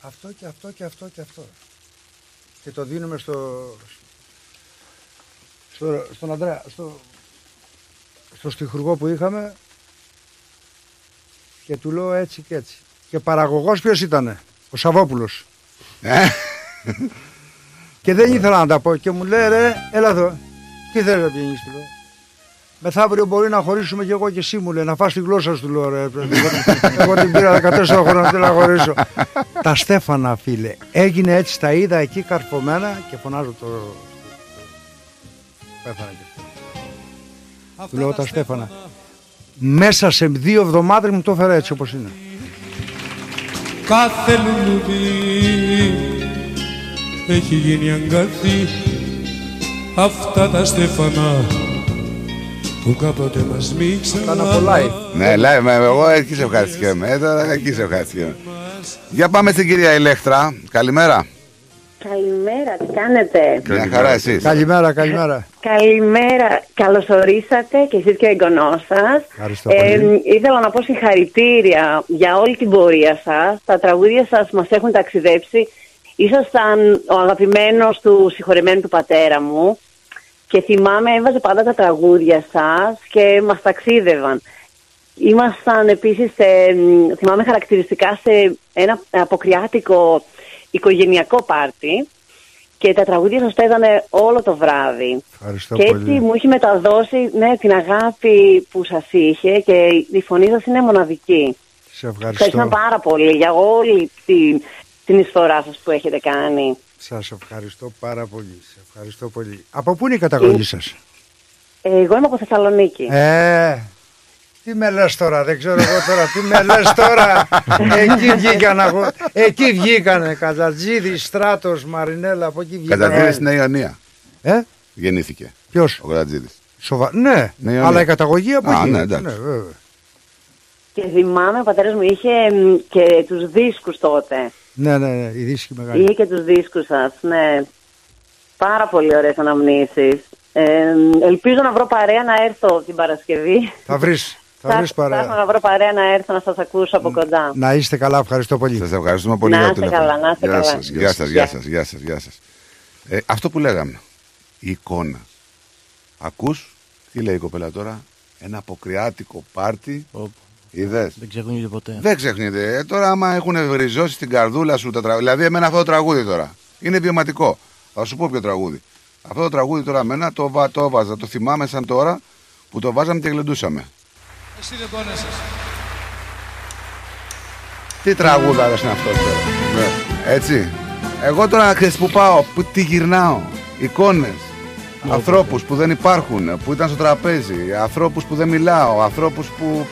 Αυτό και αυτό και αυτό και αυτό. Και το δίνουμε στο, στο, στον Ανδρέα, στο, στο στιχουργό που είχαμε και του λέω έτσι και έτσι. Και παραγωγός ποιος ήτανε, ο Σαββόπουλος. Ε, Και δεν ήθελα να τα πω και μου λέει ρε, έλα εδώ. Τι θέλει να πηγαίνεις του λέω. Μεθαύριο μπορεί να χωρίσουμε και εγώ και εσύ μου λέει, να φας τη γλώσσα σου του λέω ρε. Εγώ, εγώ την πήρα 14 χρόνια, θέλω να χωρίσω. τα Στέφανα φίλε, έγινε έτσι, τα είδα εκεί καρφωμένα και φωνάζω το... Πέθανε και αυτός. Του λέω τα Στέφανα. Μέσα σε δύο εβδομάδες μου το έφερα έτσι όπως είναι. Κάθε λουλούδι έχει γίνει αγκάθι αυτά τα στέφανα που κάποτε μας μίξαν Ήταν από live. ναι, λέει, με, εγώ εκεί σε ευχαριστιέμαι. Ε, τώρα εκεί σε ευχαριστιέμαι. Για πάμε στην κυρία Ηλέκτρα. Καλημέρα. Καλημέρα, τι κάνετε; Μια χαρά εσείς. Καλημέρα, καλημέρα. Καλημέρα, καλωσορίσατε και εσείς και ο εγγονός σας. Ευχαριστώ πολύ. ήθελα να πω συγχαρητήρια για όλη την πορεία σας. Τα τραγούδια σας μας έχουν ταξιδέψει. Ήσασταν ο αγαπημένος του συγχωρεμένου του πατέρα μου και θυμάμαι έβαζε πάντα τα τραγούδια σας και μας ταξίδευαν. Ήμασταν επίσης, σε, μ, θυμάμαι χαρακτηριστικά, σε ένα αποκριάτικο οικογενειακό πάρτι και τα τραγούδια σας παίζανε όλο το βράδυ. Ευχαριστώ και έτσι πολύ. μου έχει μεταδώσει ναι, την αγάπη που σας είχε και η φωνή σας είναι μοναδική. Σε Ευχαριστώ ευχαριστώ. πάρα πολύ για όλη την, την ιστορά σας που έχετε κάνει. Σας ευχαριστώ πάρα πολύ. Σε ευχαριστώ πολύ. Από πού είναι η καταγωγή σας; Εγώ είμαι από Θεσσαλονίκη. Ε, τι με λες τώρα, δεν ξέρω εγώ τώρα, τι με λες τώρα. εκεί βγήκαν, αγω... εκεί βγήκανε, Κατατζίδης, Στράτος, Μαρινέλα, από εκεί βγήκαν. Κατατζίδης στην Ιωνία. Ε, Γεννήθηκε ποιος, ο Κατατζίδης. σοβα... ναι, Ναι, ναι. αλλά η καταγωγή από Α, εκεί. ναι, εντάξει. βέβαια. Και θυμάμαι ο πατέρας μου είχε μ, και τους δίσκους τότε. ναι, ναι, ναι, η δίσκη μεγάλη. Είχε και τους δίσκους σας, ναι. Πάρα πολύ ωραίες αναμνήσεις. Ε, ελπίζω να βρω παρέα να έρθω την Παρασκευή. Θα βρεις, θα βρεις Ψάχνω παρέα. να βρω παρέα να έρθω να σας ακούσω από κοντά. Να είστε καλά, ευχαριστώ πολύ. Σας ευχαριστούμε πολύ Να για το είστε τηλέφωνο. καλά, να είστε Γεια καλά. σας, Γεια σας, γεια σας, γεια σας, γεια σας. Ε, αυτό που λέγαμε, η εικόνα. Ακούς, τι λέει η κοπέλα τώρα, ένα αποκριάτικο πάρτι, Όπου. είδες; Δεν ξεχνιούνται ποτέ. Δεν ξεχνιέται. Ε, τώρα, άμα έχουν βριζώσει στην καρδούλα σου τα τραγούδια. Δηλαδή, εμένα αυτό το τραγούδι τώρα είναι βιωματικό. Θα σου πω ποιο τραγούδι. Αυτό το τραγούδι τώρα, εμένα το, βα- το βάζα. Το θυμάμαι σαν τώρα που το βάζαμε και γλεντούσαμε. Εσύ δεν πόνεσες. Τι τραγούδα είναι αυτό τώρα. Ναι. Έτσι. Εγώ τώρα ξέρεις που πάω, που τι γυρνάω. Εικόνες. Ανθρώπους που δεν υπάρχουν, που ήταν στο τραπέζι. Ανθρώπους που δεν μιλάω. Ανθρώπους που.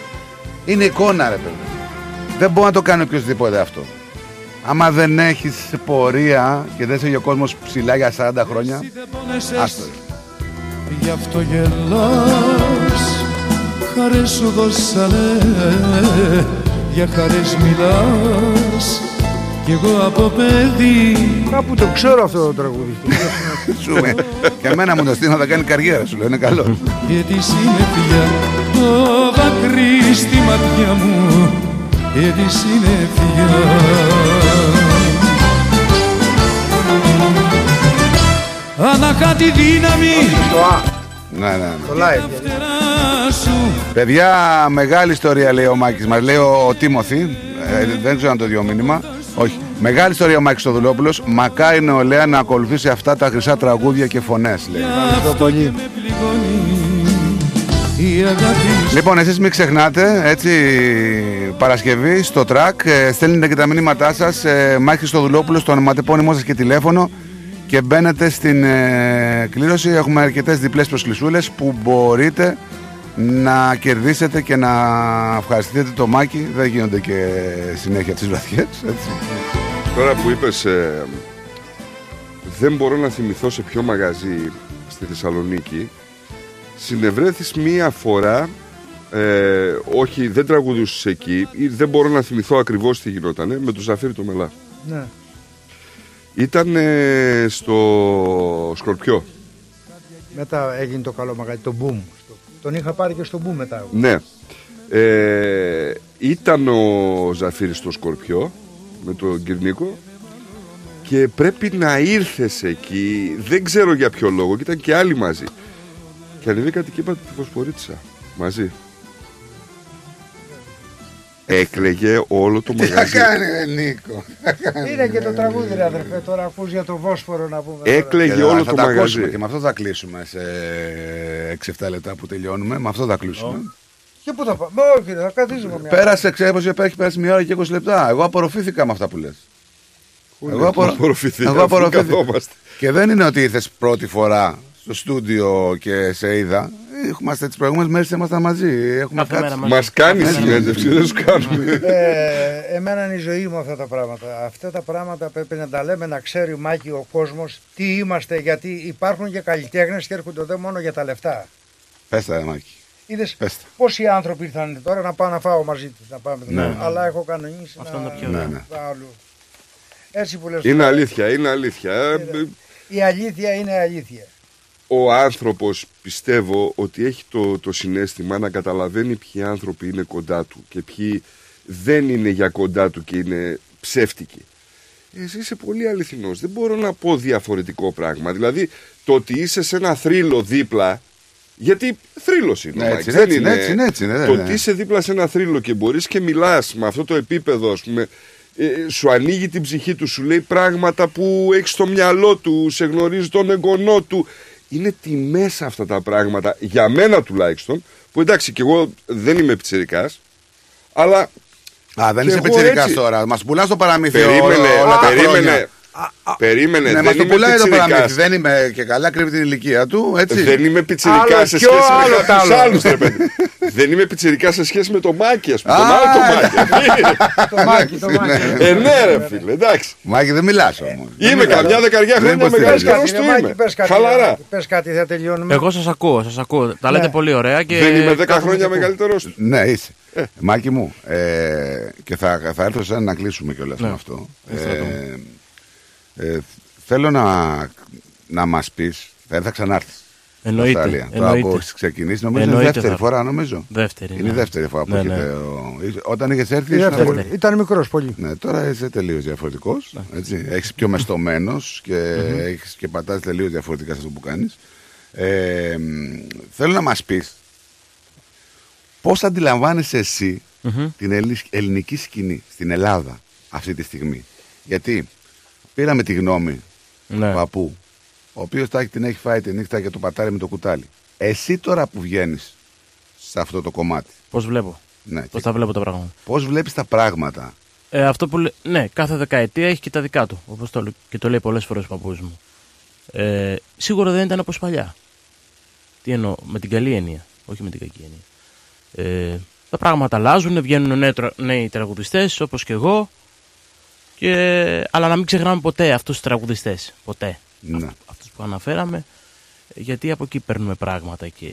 Είναι εικόνα, ρε παιδί. Δεν μπορεί να το κάνει οποιοδήποτε αυτό. Άμα δεν έχεις πορεία και δεν σε ο κόσμος ψηλά για 40 χρόνια, Εσύ δεν πόνεσες. άστο. ρε. γι' αυτό γελάς Χαρές σου δώσανε, για χαρές μιλάς Κι εγώ από παιδί Κάπου το ξέρω αυτό το τραγούδι. Σου με. Και εμένα μου το στείλω θα κάνει καριέρα σου, λέω, είναι καλό. και τη συννεφιά Το δάκρυ στη ματιά μου και τη συννεφιά Αναχά τη δύναμη Το Α, Ναι, ναι, ναι. το live. Φτερά σου Παιδιά, μεγάλη ιστορία λέει ο Μάκης μας. Λέει ο, ο Τίμωθη. Ε, δεν ξέρω αν το δει μήνυμα. Όχι. Μεγάλη ιστορία ο Μάκης Στοδουλόπουλος. Μακάρι νεολαία να ακολουθήσει αυτά τα χρυσά τραγούδια και φωνές λέει. Το πολύ. με πληγώνει η αγάπη σου Λοιπόν, εσείς μην ξεχνάτε, έτσι, Παρασκευή στο track, ε, στέλνετε και τα μηνύματά σας, ε, Μάκης Χριστοδουλόπουλος, το ονοματεπώνυμό σας και τηλέφωνο και μπαίνετε στην ε, κλήρωση. Έχουμε αρκετές διπλές προσκλησούλες που μπορείτε να κερδίσετε και να ευχαριστηθείτε το Μάκη. Δεν γίνονται και συνέχεια τις βαθιές, έτσι. Τώρα που είπες ε, δεν μπορώ να θυμηθώ σε ποιο μαγαζί στη Θεσσαλονίκη συνευρέθης μία φορά ε, όχι δεν τραγουδούσες εκεί ή δεν μπορώ να θυμηθώ ακριβώς τι γινότανε με το Ζαφύρι το Μελά Ναι. ήταν ε, στο Σκορπιό Μετά έγινε το καλό μαγαζί, το Boom. Στο- Τον είχα πάρει και στο Boom μετά. εγώ. ναι ε, ήταν ο Ζαφύρης στο Σκορπιό με τον Κυρνίκο και πρέπει να ήρθες εκεί δεν ξέρω για ποιο λόγο και ήταν και άλλοι μαζί και ανεβήκατε και είπατε τη Βοσπορίτσα μαζί έκλαιγε όλο το μαγαζί Νίκο; Είναι και το τραγούδι, ρε αδερφέ. Τώρα ακούς για το Βόσφορο να πούμε. τώρα. έκλαιγε Και όλο θα το τα μαγαζί ακούσουμε και με αυτό θα κλείσουμε σε 6-7 λεπτά που τελειώνουμε. Με αυτό θα κλείσουμε. Και πού θα πάμε. Όχι, ρε, θα καθίσουμε μια. Πέρασε, ξέρω πως έχει περάσει μια ώρα και 20 λεπτά. Εγώ απορροφήθηκα με αυτά που λες. Εγώ, απο... απορροφηθεί, Εγώ αφού απορροφήθηκα. καθόμαστε. Και δεν είναι ότι ήρθες πρώτη φορά στο στούντιο και σε είδα. Είμαστε τις προηγούμενες μέρες ήμασταν μαζί. Έχουμε Κάθε μέρα κάτσει. μαζί. μας κάνεις συνέντευξη δεν σου κάνουμε Ε, εμένα είναι η ζωή μου αυτά τα πράγματα. Αυτά τα πράγματα πρέπει να τα λέμε, να ξέρει Μάκη ο κόσμος τι είμαστε, γιατί υπάρχουν και καλλιτέχνες και έρχονται εδώ μόνο για τα λεφτά. Πες τα, ρε Μάκη. Είδες Πες τα. πόσοι άνθρωποι ήρθαν τώρα να πάω να φάω μαζί τους. Να πάμε Ναι. Αλλά έχω κανονίσει Αυτό να είναι το πιο Ναι, ωραίο. ναι. πάω αλλού. Έτσι που λες είναι τώρα, αλήθεια είναι αλήθεια Ε, Η αλήθεια είναι αλήθεια. Ο άνθρωπος πιστεύω ότι έχει το, το συνέστημα να καταλαβαίνει ποιοι άνθρωποι είναι κοντά του και ποιοι δεν είναι για κοντά του και είναι ψεύτικοι. Εσύ είσαι πολύ αληθινός. Δεν μπορώ να πω διαφορετικό πράγμα. Δηλαδή το ότι είσαι σε ένα θρύλο δίπλα γιατί θρύλος είναι. Ναι, ο έτσι Μάκης, είναι, δεν έτσι είναι, έτσι είναι, ναι, Το ναι. ότι είσαι δίπλα σε ένα θρύλο και μπορείς και μιλάς με αυτό το επίπεδο, ας πούμε, ε, σου ανοίγει την ψυχή του, σου λέει πράγματα που έχεις στο μυαλό του, σε γνωρίζει τον εγγονό του. Είναι τιμές αυτά τα πράγματα, για μένα τουλάχιστον, που εντάξει και εγώ δεν είμαι πιτσιρικάς, αλλά Α, δεν Και είσαι εγώ πετσερικά έτσι. τώρα. Μας πουλάς το παραμύθι περίμενε, όλα, όλα τα χρόνια. περίμενε, περίμενε, Ναι, μας δεν το είμαι πουλάει το παραμύθι. πιτσιρικάς. Δεν είμαι και καλά, κρύβει την ηλικία του. Έτσι. Δεν είμαι πιτσιρικάς Άλλο σε πιο σχέση άλλος με τ' κάποιους άλλο. άλλους, ρε παιδί. Δεν είμαι πιτσιρικά σε σχέση με το Μάκη, ας πούμε. Τον Α, άλλο το Μάκη. το Μάκη, το Μάκη. Ε, ναι, ρε φίλε, εντάξει. Μάκη, δεν μιλάς όμως. Είμαι καμιά δεκαριά Δεν χρόνια υποστηρίζεις. μεγάλος Πες καιρός κάτι, ρε του Μάκη, είμαι. πες κάτι, ρε Χαλαρά. Μάκη, πες κάτι, θα τελειώνουμε. Εγώ σας ακούω, σας ακούω. Τα λέτε Ναι. πολύ ωραία και. Δεν είμαι 10 κάθομαι χρόνια και ακούω. μεγαλύτερος του. Ναι, είσαι. Μάκη μου, ε, και θα, θα έρθω σε ένα να κλείσουμε κιόλας Ναι. με αυτό. Ευχαριστώ. Ε, ε, θέλω να, να μας πεις, θα, θα ξανάρθει. Εννοείται, Τώρα εννοείται. που έχεις ξεκινήσει, νομίζω είναι Εννοείται δεύτερη θα φορά, νομίζω. Δεύτερη. Είναι η ναι. δεύτερη φορά που Ναι, έχετε. ναι. ο- Όταν είχες έρθει, Η ήσουν δεύτερη. πολύ- Ήταν μικρός πολύ. Ναι, τώρα είσαι τελείως διαφορετικός. Έχεις πιο μεστομένος και, έχεις και πατάς τελείως διαφορετικά σε αυτό που κάνεις. Ε, μ, θέλω να μας πεις πώς αντιλαμβάνεσαι εσύ Μμμ. την ελλη- ελληνική σκηνή στην Ελλάδα αυτή τη στιγμή. Γιατί πήραμε τη γνώμη Ναι. του παππού, ο οποίος την έχει φάει τη νύχτα και το πατάρει με το κουτάλι. Εσύ τώρα που βγαίνεις σε αυτό το κομμάτι, Πώς βλέπω; ναι, Πώς τα βλέπω τα πράγματα; πώς βλέπεις τα πράγματα; Ε, αυτό που λέ- ναι, κάθε δεκαετία έχει και τα δικά του. Όπως το, λέ- και το λέει πολλές φορές ο παππούς μου. Ε, σίγουρα δεν ήταν όπως παλιά. Τι εννοώ, με την καλή έννοια, όχι με την κακή έννοια. Ε, τα πράγματα αλλάζουν, βγαίνουν νέοι, τρα- νέοι τραγουδιστές όπως και εγώ. Και, αλλά να μην ξεχνάμε ποτέ αυτούς τους τραγουδιστές. Ποτέ. Ναι. Αυτού που αναφέραμε. γιατί από εκεί παίρνουμε πράγματα και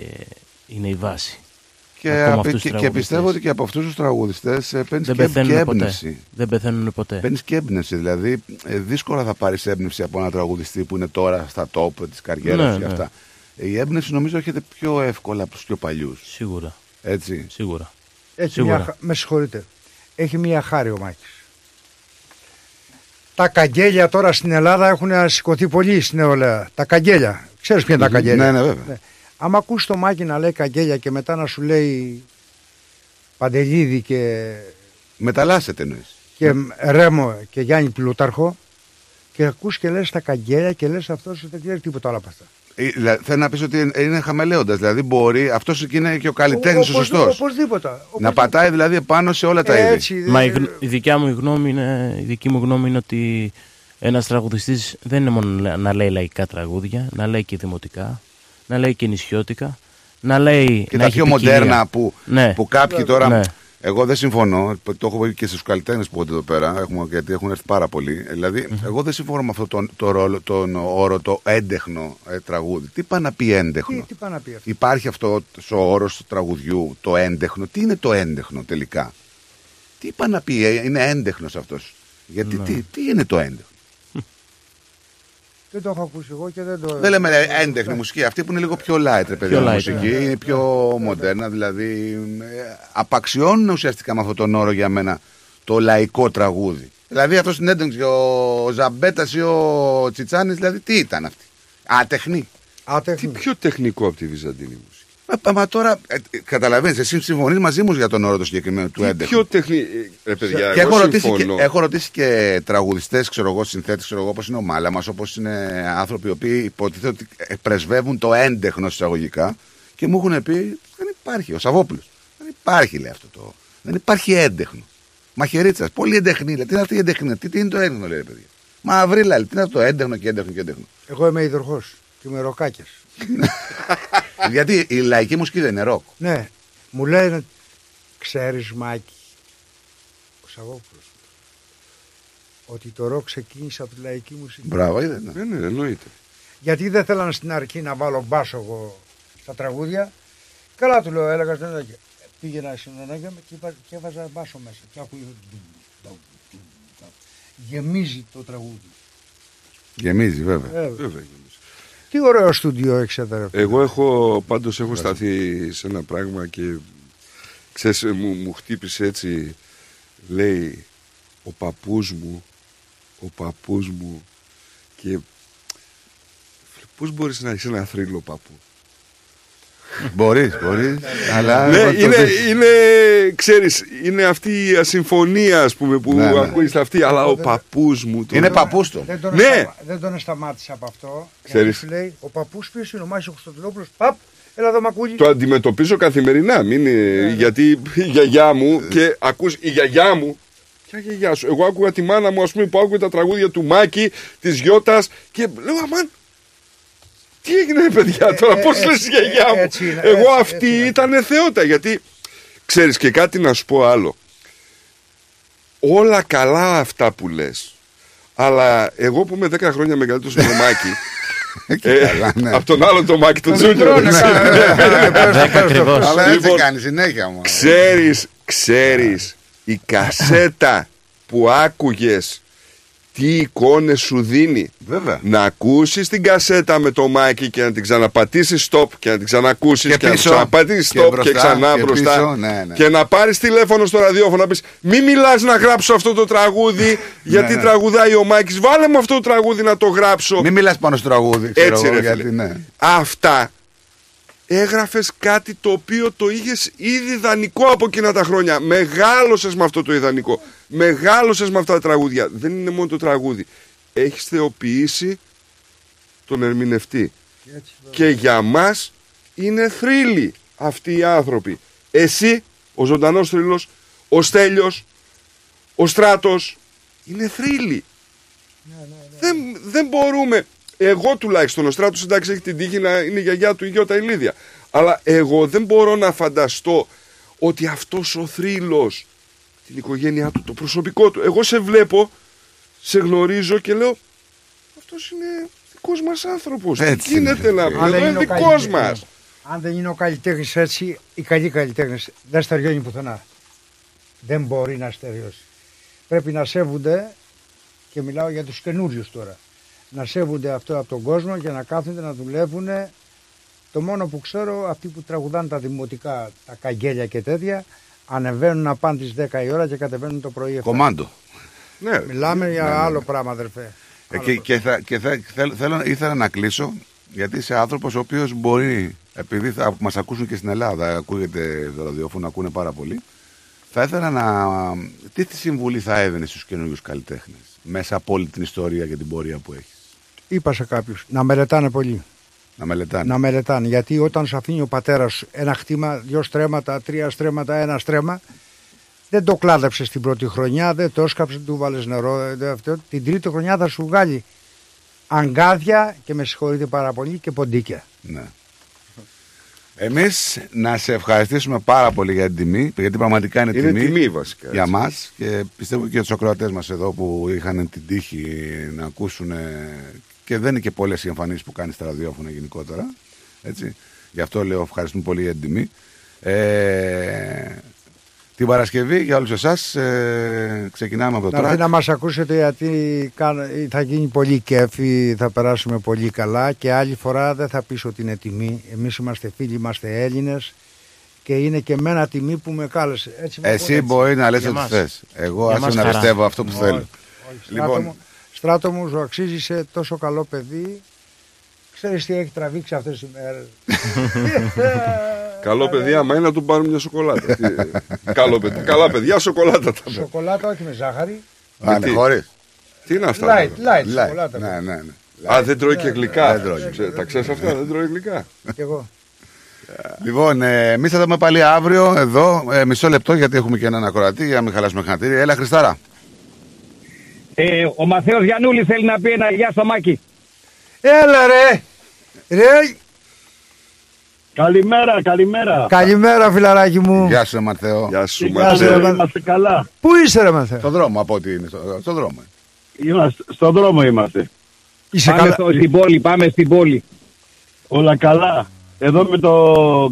είναι η βάση. Και, Ακόμα απ- αυτούς τους και, και τραγουδιστές. πιστεύω ότι και από αυτούς τους τραγουδιστές παίρνεις Δεν και, και πεθαίνουν ποτέ. έμπνευση. Δεν πεθαίνουν ποτέ. Παίρνεις και έμπνευση. Δηλαδή, ε, δύσκολα θα πάρεις έμπνευση από ένα τραγουδιστή που είναι τώρα στα top της καριέρας Ναι, και ναι. αυτά. Ε, Η έμπνευση νομίζω έρχεται πιο εύκολα από τους πιο παλιούς. Σίγουρα. Έτσι. Σίγουρα. Έχει Σίγουρα. μια, χα- με συγχωρείτε. Έχει μια χάρη ο Μάκης. Τα καγγέλια τώρα στην Ελλάδα έχουν σηκωθεί πολύ στην νεολαία. Τα καγγέλια. Ξέρεις ποια είναι τα καγγέλια; Ναι, ναι, βέβαια. Άμα ακούς το Μάκη να λέει καγγέλια και μετά να σου λέει Παντελίδη και, Μεταλλάσσεται εννοείς. και Ρέμο και Γιάννη Πλούταρχο και ακούς και λες τα καγγέλια και λες αυτός δεν ξέρει τίποτα άλλο από αυτά. Θέλω να πεις ότι είναι- είναι χαμελέοντας. Δηλαδή, μπορεί. Αυτός και είναι και ο καλλιτέχνης ο Οπωσδήποτε, σωστός. Οπωσδήποτε. Να οπωσδήποτε. πατάει δηλαδή επάνω σε όλα τα είδη. Έτσι, Μα η, δεν- γνω- η δικιά μου γνώμη είναι, η δική μου γνώμη είναι ότι ένας τραγουδιστής δεν είναι μόνο να- να λέει λαϊκά τραγούδια, να λέει και δημοτικά, να λέει και νησιώτικα, να λέει Και να τα έχει πιο ποικιλία. μοντέρνα που, Ναι. που κάποιοι τώρα. Ναι. Εγώ δεν συμφωνώ. Το έχω πει και στους καλλιτέχνες που έρχονται εδώ πέρα. Έχουμε, γιατί έχουν έρθει πάρα πολλοί. Δηλαδή, εγώ δεν συμφωνώ με αυτό τον, το ρόλο, τον όρο το έντεχνο ε, τραγούδι. Τι πάει να πει έντεχνο; Τι, τι πάει να πει αυτό; Υπάρχει αυτό ο όρος του τραγουδιού, το έντεχνο. Τι είναι το έντεχνο τελικά; Τι πάει να πει, ε, είναι έντεχνος αυτός; Γιατί Ναι. τι, τι είναι το έντεχνο; Δεν το έχω ακούσει εγώ και δεν το. Δεν λέμε ε, έντεχνη μουσική, αυτή που είναι λίγο πιο light, ρε παιδί Πιο μου, light, μουσική, ναι. είναι πιο μοντέρνα, δηλαδή ε, απαξιώνουν ουσιαστικά με αυτόν τον όρο για μένα το λαϊκό τραγούδι. Δηλαδή αυτός στην έντεξη, ο Ζαμπέτας ή ο Τσιτσάνης, δηλαδή τι ήταν αυτή. Ατεχνή. Τι Άτεχνη. πιο τεχνικό από τη Βυζαντινή μουσική; Μα, μα τώρα, ε, καταλαβαίνεις, εσύ συμφωνείς μαζί μου για τον όρο το συγκεκριμένο του Τι έντεχνου. πιο τεχνικό. Ρε παιδιά, Και εγώ έχω ρωτήσει, και, συμφωνώ. έχω ρωτήσει και τραγουδιστές, ξέρω εγώ, συνθέτες, ξέρω εγώ, όπως είναι ο Μάλαμας, όπως είναι άνθρωποι οι οποίοι υποτίθεται ότι ε, πρεσβεύουν το έντεχνο εισαγωγικά και μου έχουν πει δεν υπάρχει. Ο Σαββόπουλος. Δεν υπάρχει, λέει αυτό το. Δεν υπάρχει έντεχνο. Μαχαιρίτσα, πολύ εντεχνή. Λέει. Τι είναι αυτή η εντεχνή, τι, τι είναι το έντεχνο, λέει ρε παιδιά. Μα αυρίλα, λέει, τι είναι αυτό το έντεχνο και έντεχνο και έντεχνο. Εγώ είμαι υδροχός και είμαι ροκάκια. Γιατί η λαϊκή μουσική δεν είναι ροκ. Ναι, μου λένε, ξέρεις Μάκη, ο Σαββόπουλος, ότι το ροκ ξεκίνησε από τη λαϊκή μουσική. Μπράβο, είδε. ναι. Ναι, ναι, εννοείται. Γιατί δεν θέλανε στην αρχή να βάλω μπάσο εγώ στα τραγούδια. Καλά του λέω, έλεγα στην Ελλάδα. Πήγαινα στην Ελλάδα και, είπα- και έβαζα μπάσο μέσα. Και άκουγε. ντουμ, ντουμ, ντουμ, ντουμ. Γεμίζει το τραγούδι. Γεμίζει, βέβαια. Ε, Βέβαια. Τι ωραίο στούντιο έχεις εδώ. ρε. Εγώ έχω, πάντως έχω σταθεί σε ένα πράγμα και ξέρεις, μου, μου χτύπησε έτσι, λέει, ο παππούς μου, ο παππούς μου και πώς μπορείς να έχεις ένα θρύλο παππού; Μπορείς, μπορείς. αλλά. Ναι, εγώ το είναι, δεις. είναι, ξέρεις, είναι αυτή η ασυμφωνία ας πούμε που Ναι, ναι. ακούγεται αυτή, αλλά ο παππούς μου... το- Είναι παππούς του. Δεν τον, Ναι. σταμα- δεν τον σταμάτησα από αυτό. Ξέρεις. Γιατί Σου λέει, ο παππούς ποιος είναι ο Μάσης Χρυστοδουλόπουλος. Παπ, έλα εδώ μακούλι. Το αντιμετωπίζω καθημερινά. Μην είναι, γιατί η γιαγιά μου και ακούς η γιαγιά μου. Ποια γιαγιά σου. Εγώ άκουγα τη μάνα μου, ας πούμε, που άκουγε τα τραγούδια του Μάκη, της Γιώτας και λέω Αμάν. Τι έγινε, ρε παιδιά, τώρα ε, πώς έτσι, λες γιαγιά ε, μου. έτσι είναι, Εγώ έτσι, αυτή έτσι είναι. ήταν θεότητα. Γιατί ξέρεις και κάτι να σου πω άλλο. Όλα καλά αυτά που λες Αλλά εγώ που είμαι 10 χρόνια μεγαλύτερος με το Μάκη. Και ε, καλά, ναι. Από τον άλλο τον Μάκη, τον Τζούνιο. Μικρό, ναι, καλά, ναι, ναι, πες το, Δέκα πες το. ακριβώς. Αλλά έτσι Λοιπόν, κάνει συνέχεια μου. Ξέρεις, ξέρεις, η κασέτα που άκουγες τι εικόνες σου δίνει. Βέβαια. Να ακούσεις την κασέτα με το μάκι και να την ξαναπατήσεις stop και να την ξανακούσεις Και και, να την πίσω. ξαναπατήσεις Και stop και, μπροστά, ξανά και μπροστά πίσω, ναι, ναι. και να πάρεις τηλέφωνο στο ραδιόφωνο να πεις μη μιλάς να γράψω αυτό το τραγούδι γιατί ναι. τραγουδάει ο Μάκης βάλε μου αυτό το τραγούδι να το γράψω Μην μιλάς πάνω στο τραγούδι. Ξέρω έτσι εγώ, ρε γιατί, φίλε. ναι. Αυτά έγραφες κάτι το οποίο το είχες ήδη ιδανικό από εκείνα τα χρόνια. Μεγάλωσες με αυτό το ιδανικό. Μεγάλωσες με αυτά τα τραγούδια. Δεν είναι μόνο το τραγούδι. Έχεις θεοποιήσει τον ερμηνευτή. Έτσι, Και για μας είναι θρύλοι αυτοί οι άνθρωποι. Εσύ, ο ζωντανός θρύλος, ο Στέλιος, ο Στράτος, είναι θρύλοι. Δεν, δεν μπορούμε. Εγώ τουλάχιστον, ο Στράτος εντάξει έχει την τύχη να είναι η γιαγιά του η Γιώτα Ηλίδια. Αλλά εγώ δεν μπορώ να φανταστώ ότι αυτός ο θρύλος, την οικογένειά του, το προσωπικό του, εγώ σε βλέπω, σε γνωρίζω και λέω, αυτός είναι, δεν δικός μας άνθρωπος. Τι Έτσι γίνεται είναι. να Αν πει. δεν Εδώ είναι είναι ο δικός καλλιτέχνης. μας. Αν δεν είναι ο καλλιτέχνης έτσι, οι καλοί καλλιτέχνες δεν στεριώνει πουθενά. Δεν μπορεί να στεριώσει. Πρέπει να σέβονται, και μιλάω για τους καινούριους τώρα, να σέβονται αυτό από τον κόσμο και να κάθονται να δουλεύουν. Το μόνο που ξέρω, αυτοί που τραγουδάνε τα δημοτικά, τα καγγέλια και τέτοια, ανεβαίνουν να πάνε τις 10 η ώρα και κατεβαίνουν το πρωί. 7. Κομάντο. Ναι, Μιλάμε για άλλο πράγμα, αδερφέ. Ε, και, και, θα, και θα, θέλ- θέλω, ήθελα να κλείσω γιατί είσαι άνθρωπος ο οποίος μπορεί, επειδή θα μας ακούσουν και στην Ελλάδα, ακούγεται το ραδιόφωνο, ακούνε πάρα πολύ, θα ήθελα να... Τι τη συμβουλή θα έδινε στους καινούριους καλλιτέχνες μέσα από όλη την ιστορία και την πορεία που έχεις; Είπα σε κάποιους να μελετάνε πολύ. Να μελετάνε. να μελετάνε. Γιατί όταν σου αφήνει ο πατέρας σου ένα χτήμα, δύο στρέμματα, τρία στρέμματα, ένα στρέμα, δεν το κλάδεψες την πρώτη χρονιά, δεν το έσκαψες, του βάλες νερό. ε, δεν αυτό. Την τρίτη χρονιά θα σου βγάλει αγκάδια και με συγχωρείτε πάρα πολύ και ποντίκια. Ναι. Εμείς να σε ευχαριστήσουμε πάρα πολύ για την τιμή, γιατί πραγματικά είναι, είναι τιμή βασικά. για έτσι. μας και πιστεύω και για τους ακροατές μας εδώ που είχαν την τύχη να ακούσουν και δεν είναι και πολλές οι εμφανίσεις που κάνεις στα ραδιόφωνα γενικότερα έτσι. γι' αυτό λέω ευχαριστούμε πολύ για την τιμή ε, την Παρασκευή για όλους εσάς ε, ξεκινάμε από το Να έρθει track να μας ακούσετε γιατί κάν- θα γίνει πολύ κέφι, θα περάσουμε πολύ καλά και άλλη φορά δεν θα πεις ότι είναι τιμή. Εμείς είμαστε φίλοι, είμαστε Έλληνες και είναι και μένα τιμή που με κάλεσε. Έτσι, με εσύ ακούνε. μπορεί να λες Για ό,τι μας. θες εγώ Για άσε μας να χαρά. πιστεύω αυτό που θέλω Όχι, Στράτο, Λοιπόν. Μου, στράτο μου, σου αξίζει είσαι τόσο καλό παιδί. Ξέρεις τι έχει τραβήξει αυτές τις μέρες. Καλό παιδί, άμα είναι να του πάρουν μια σοκολάτα. Τι- Καλό παιδί. Καλά παιδιά, σοκολάτα τα παιδιά. Σοκολάτα όχι με ζάχαρη. Α, ναι, Γιατί- χωρίς Τι είναι αυτά. Light, τώρα; light, Light. σοκολάτα. Ναι, ναι, ναι. Α, δεν τρώει και γλυκά. δεν τρώει. Ξέ- Τα ξέρεις αυτά, δεν τρώει γλυκά. Κι εγώ. Λοιπόν, ε, εμείς θα τα πούμε πάλι αύριο εδώ. Ε, μισό λεπτό γιατί έχουμε και έναν ακροατή για να μην χαλάσουμε χαρτίρι. Έλα, Χριστάρα. Ε, ο Μαθαίος Γιαννούλης θέλει να πει ένα γεια στο Μάκη. Έλα ρε! Ρε! Καλημέρα, καλημέρα. Καλημέρα φιλαράκι μου. Γεια σου, Μαρθέο. Γεια σου, Γεια Ματζέ. σου, ρε. Είμαστε καλά. Πού είσαι ρε Μαθαίο; Στον δρόμο, από ό,τι είναι. Στο, στον δρόμο. Είμαστε, στον δρόμο είμαστε. Είσαι πάμε καλά. στο- στην πόλη, πάμε στην πόλη. Όλα καλά. Εδώ με το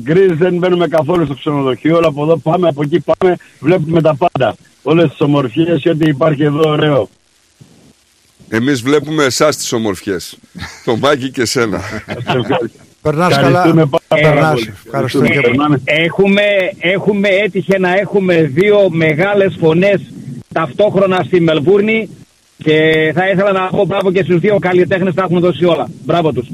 γκρίζ δεν μπαίνουμε καθόλου στο ξενοδοχείο, αλλά από εδώ πάμε, από εκεί πάμε, βλέπουμε τα πάντα. Όλες τις ομορφιές και ό,τι υπάρχει εδώ ωραίο. Εμείς βλέπουμε εσάς τις ομορφιές. το Μάκη και σένα. Περνάς καλά. Ευχαριστούμε πάρα Περνάς. πολύ. Ευχαριστούμε και πολύ. Έχουμε, έχουμε, έτυχε να έχουμε δύο μεγάλες φωνές ταυτόχρονα στη Μελβούρνη και θα ήθελα να πω μπράβο και στους δύο καλλιτέχνες τα έχουν δώσει όλα. Μπράβο τους.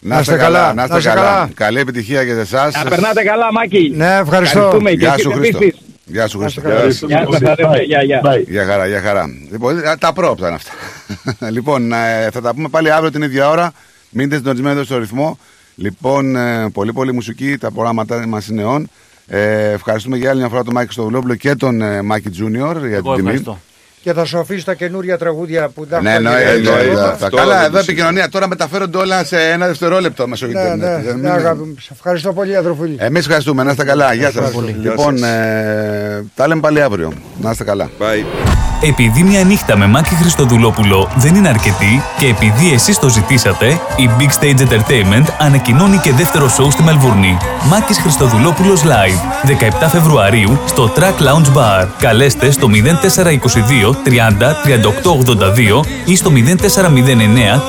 Να είστε καλά. Να είστε καλά. Καλή επιτυχία για εσάς. Να περνάτε καλά, Μάκη. Ναι, ευχαριστώ. Ευχαριστούμε και Γεια εσύ σου, με Χρήστο. Πίστης. Γεια σου, Χρήστο. καλά. Γεια σου. Γεια σας, αδερφέ. Γεια, γεια. Για χαρά, για χαρά. Λοιπόν, ε, τα πρόοπτα είναι αυτά. λοιπόν, ε, θα τα πούμε πάλι αύριο την ίδια ώρα. Μείνετε συντονισμένοι εδώ στο ρυθμό. Λοιπόν, ε, πολύ πολύ μουσική, τα προγράμματα μας είναι on. Ε, ευχαριστούμε για άλλη μια φορά τον Μάκη Στοβλόπουλο και τον ε, Μάκη Τζούνιορ για Εγώ την τιμή. Ευχαριστώ. Και θα σου αφήσω τα καινούρια τραγούδια που τα Ναι, έχω εννοείται. γυρίσει. εννοείται. εννοείται. Αυτό Καλά, δεν εδώ το επικοινωνία. Τώρα μεταφέρονται όλα σε ένα δευτερόλεπτο μέσω Ναι, ίντερνετ. ναι, Δεν ναι, είναι- αγάπη μου. Σε ευχαριστώ πολύ, αδερφούλη. Εμείς ευχαριστούμε. Να είστε καλά. Γεια σας. Ευχαριστώ πολύ. Λοιπόν, Γεια σας. ε, τα λέμε πάλι αύριο. Να είστε καλά. Bye. Επειδή μια νύχτα με Μάκη Χριστοδουλόπουλο δεν είναι αρκετή και επειδή εσείς το ζητήσατε, η Big Stage Entertainment ανακοινώνει και δεύτερο σοου στη Μελβούρνη. Μάκης Χριστοδουλόπουλος Live, 17 Φεβρουαρίου στο Track Lounge Bar. Καλέστε στο 0422 30 38 82 ή στο 0409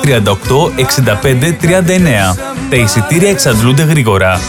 38 65 39. Τα εισιτήρια εξαντλούνται γρήγορα.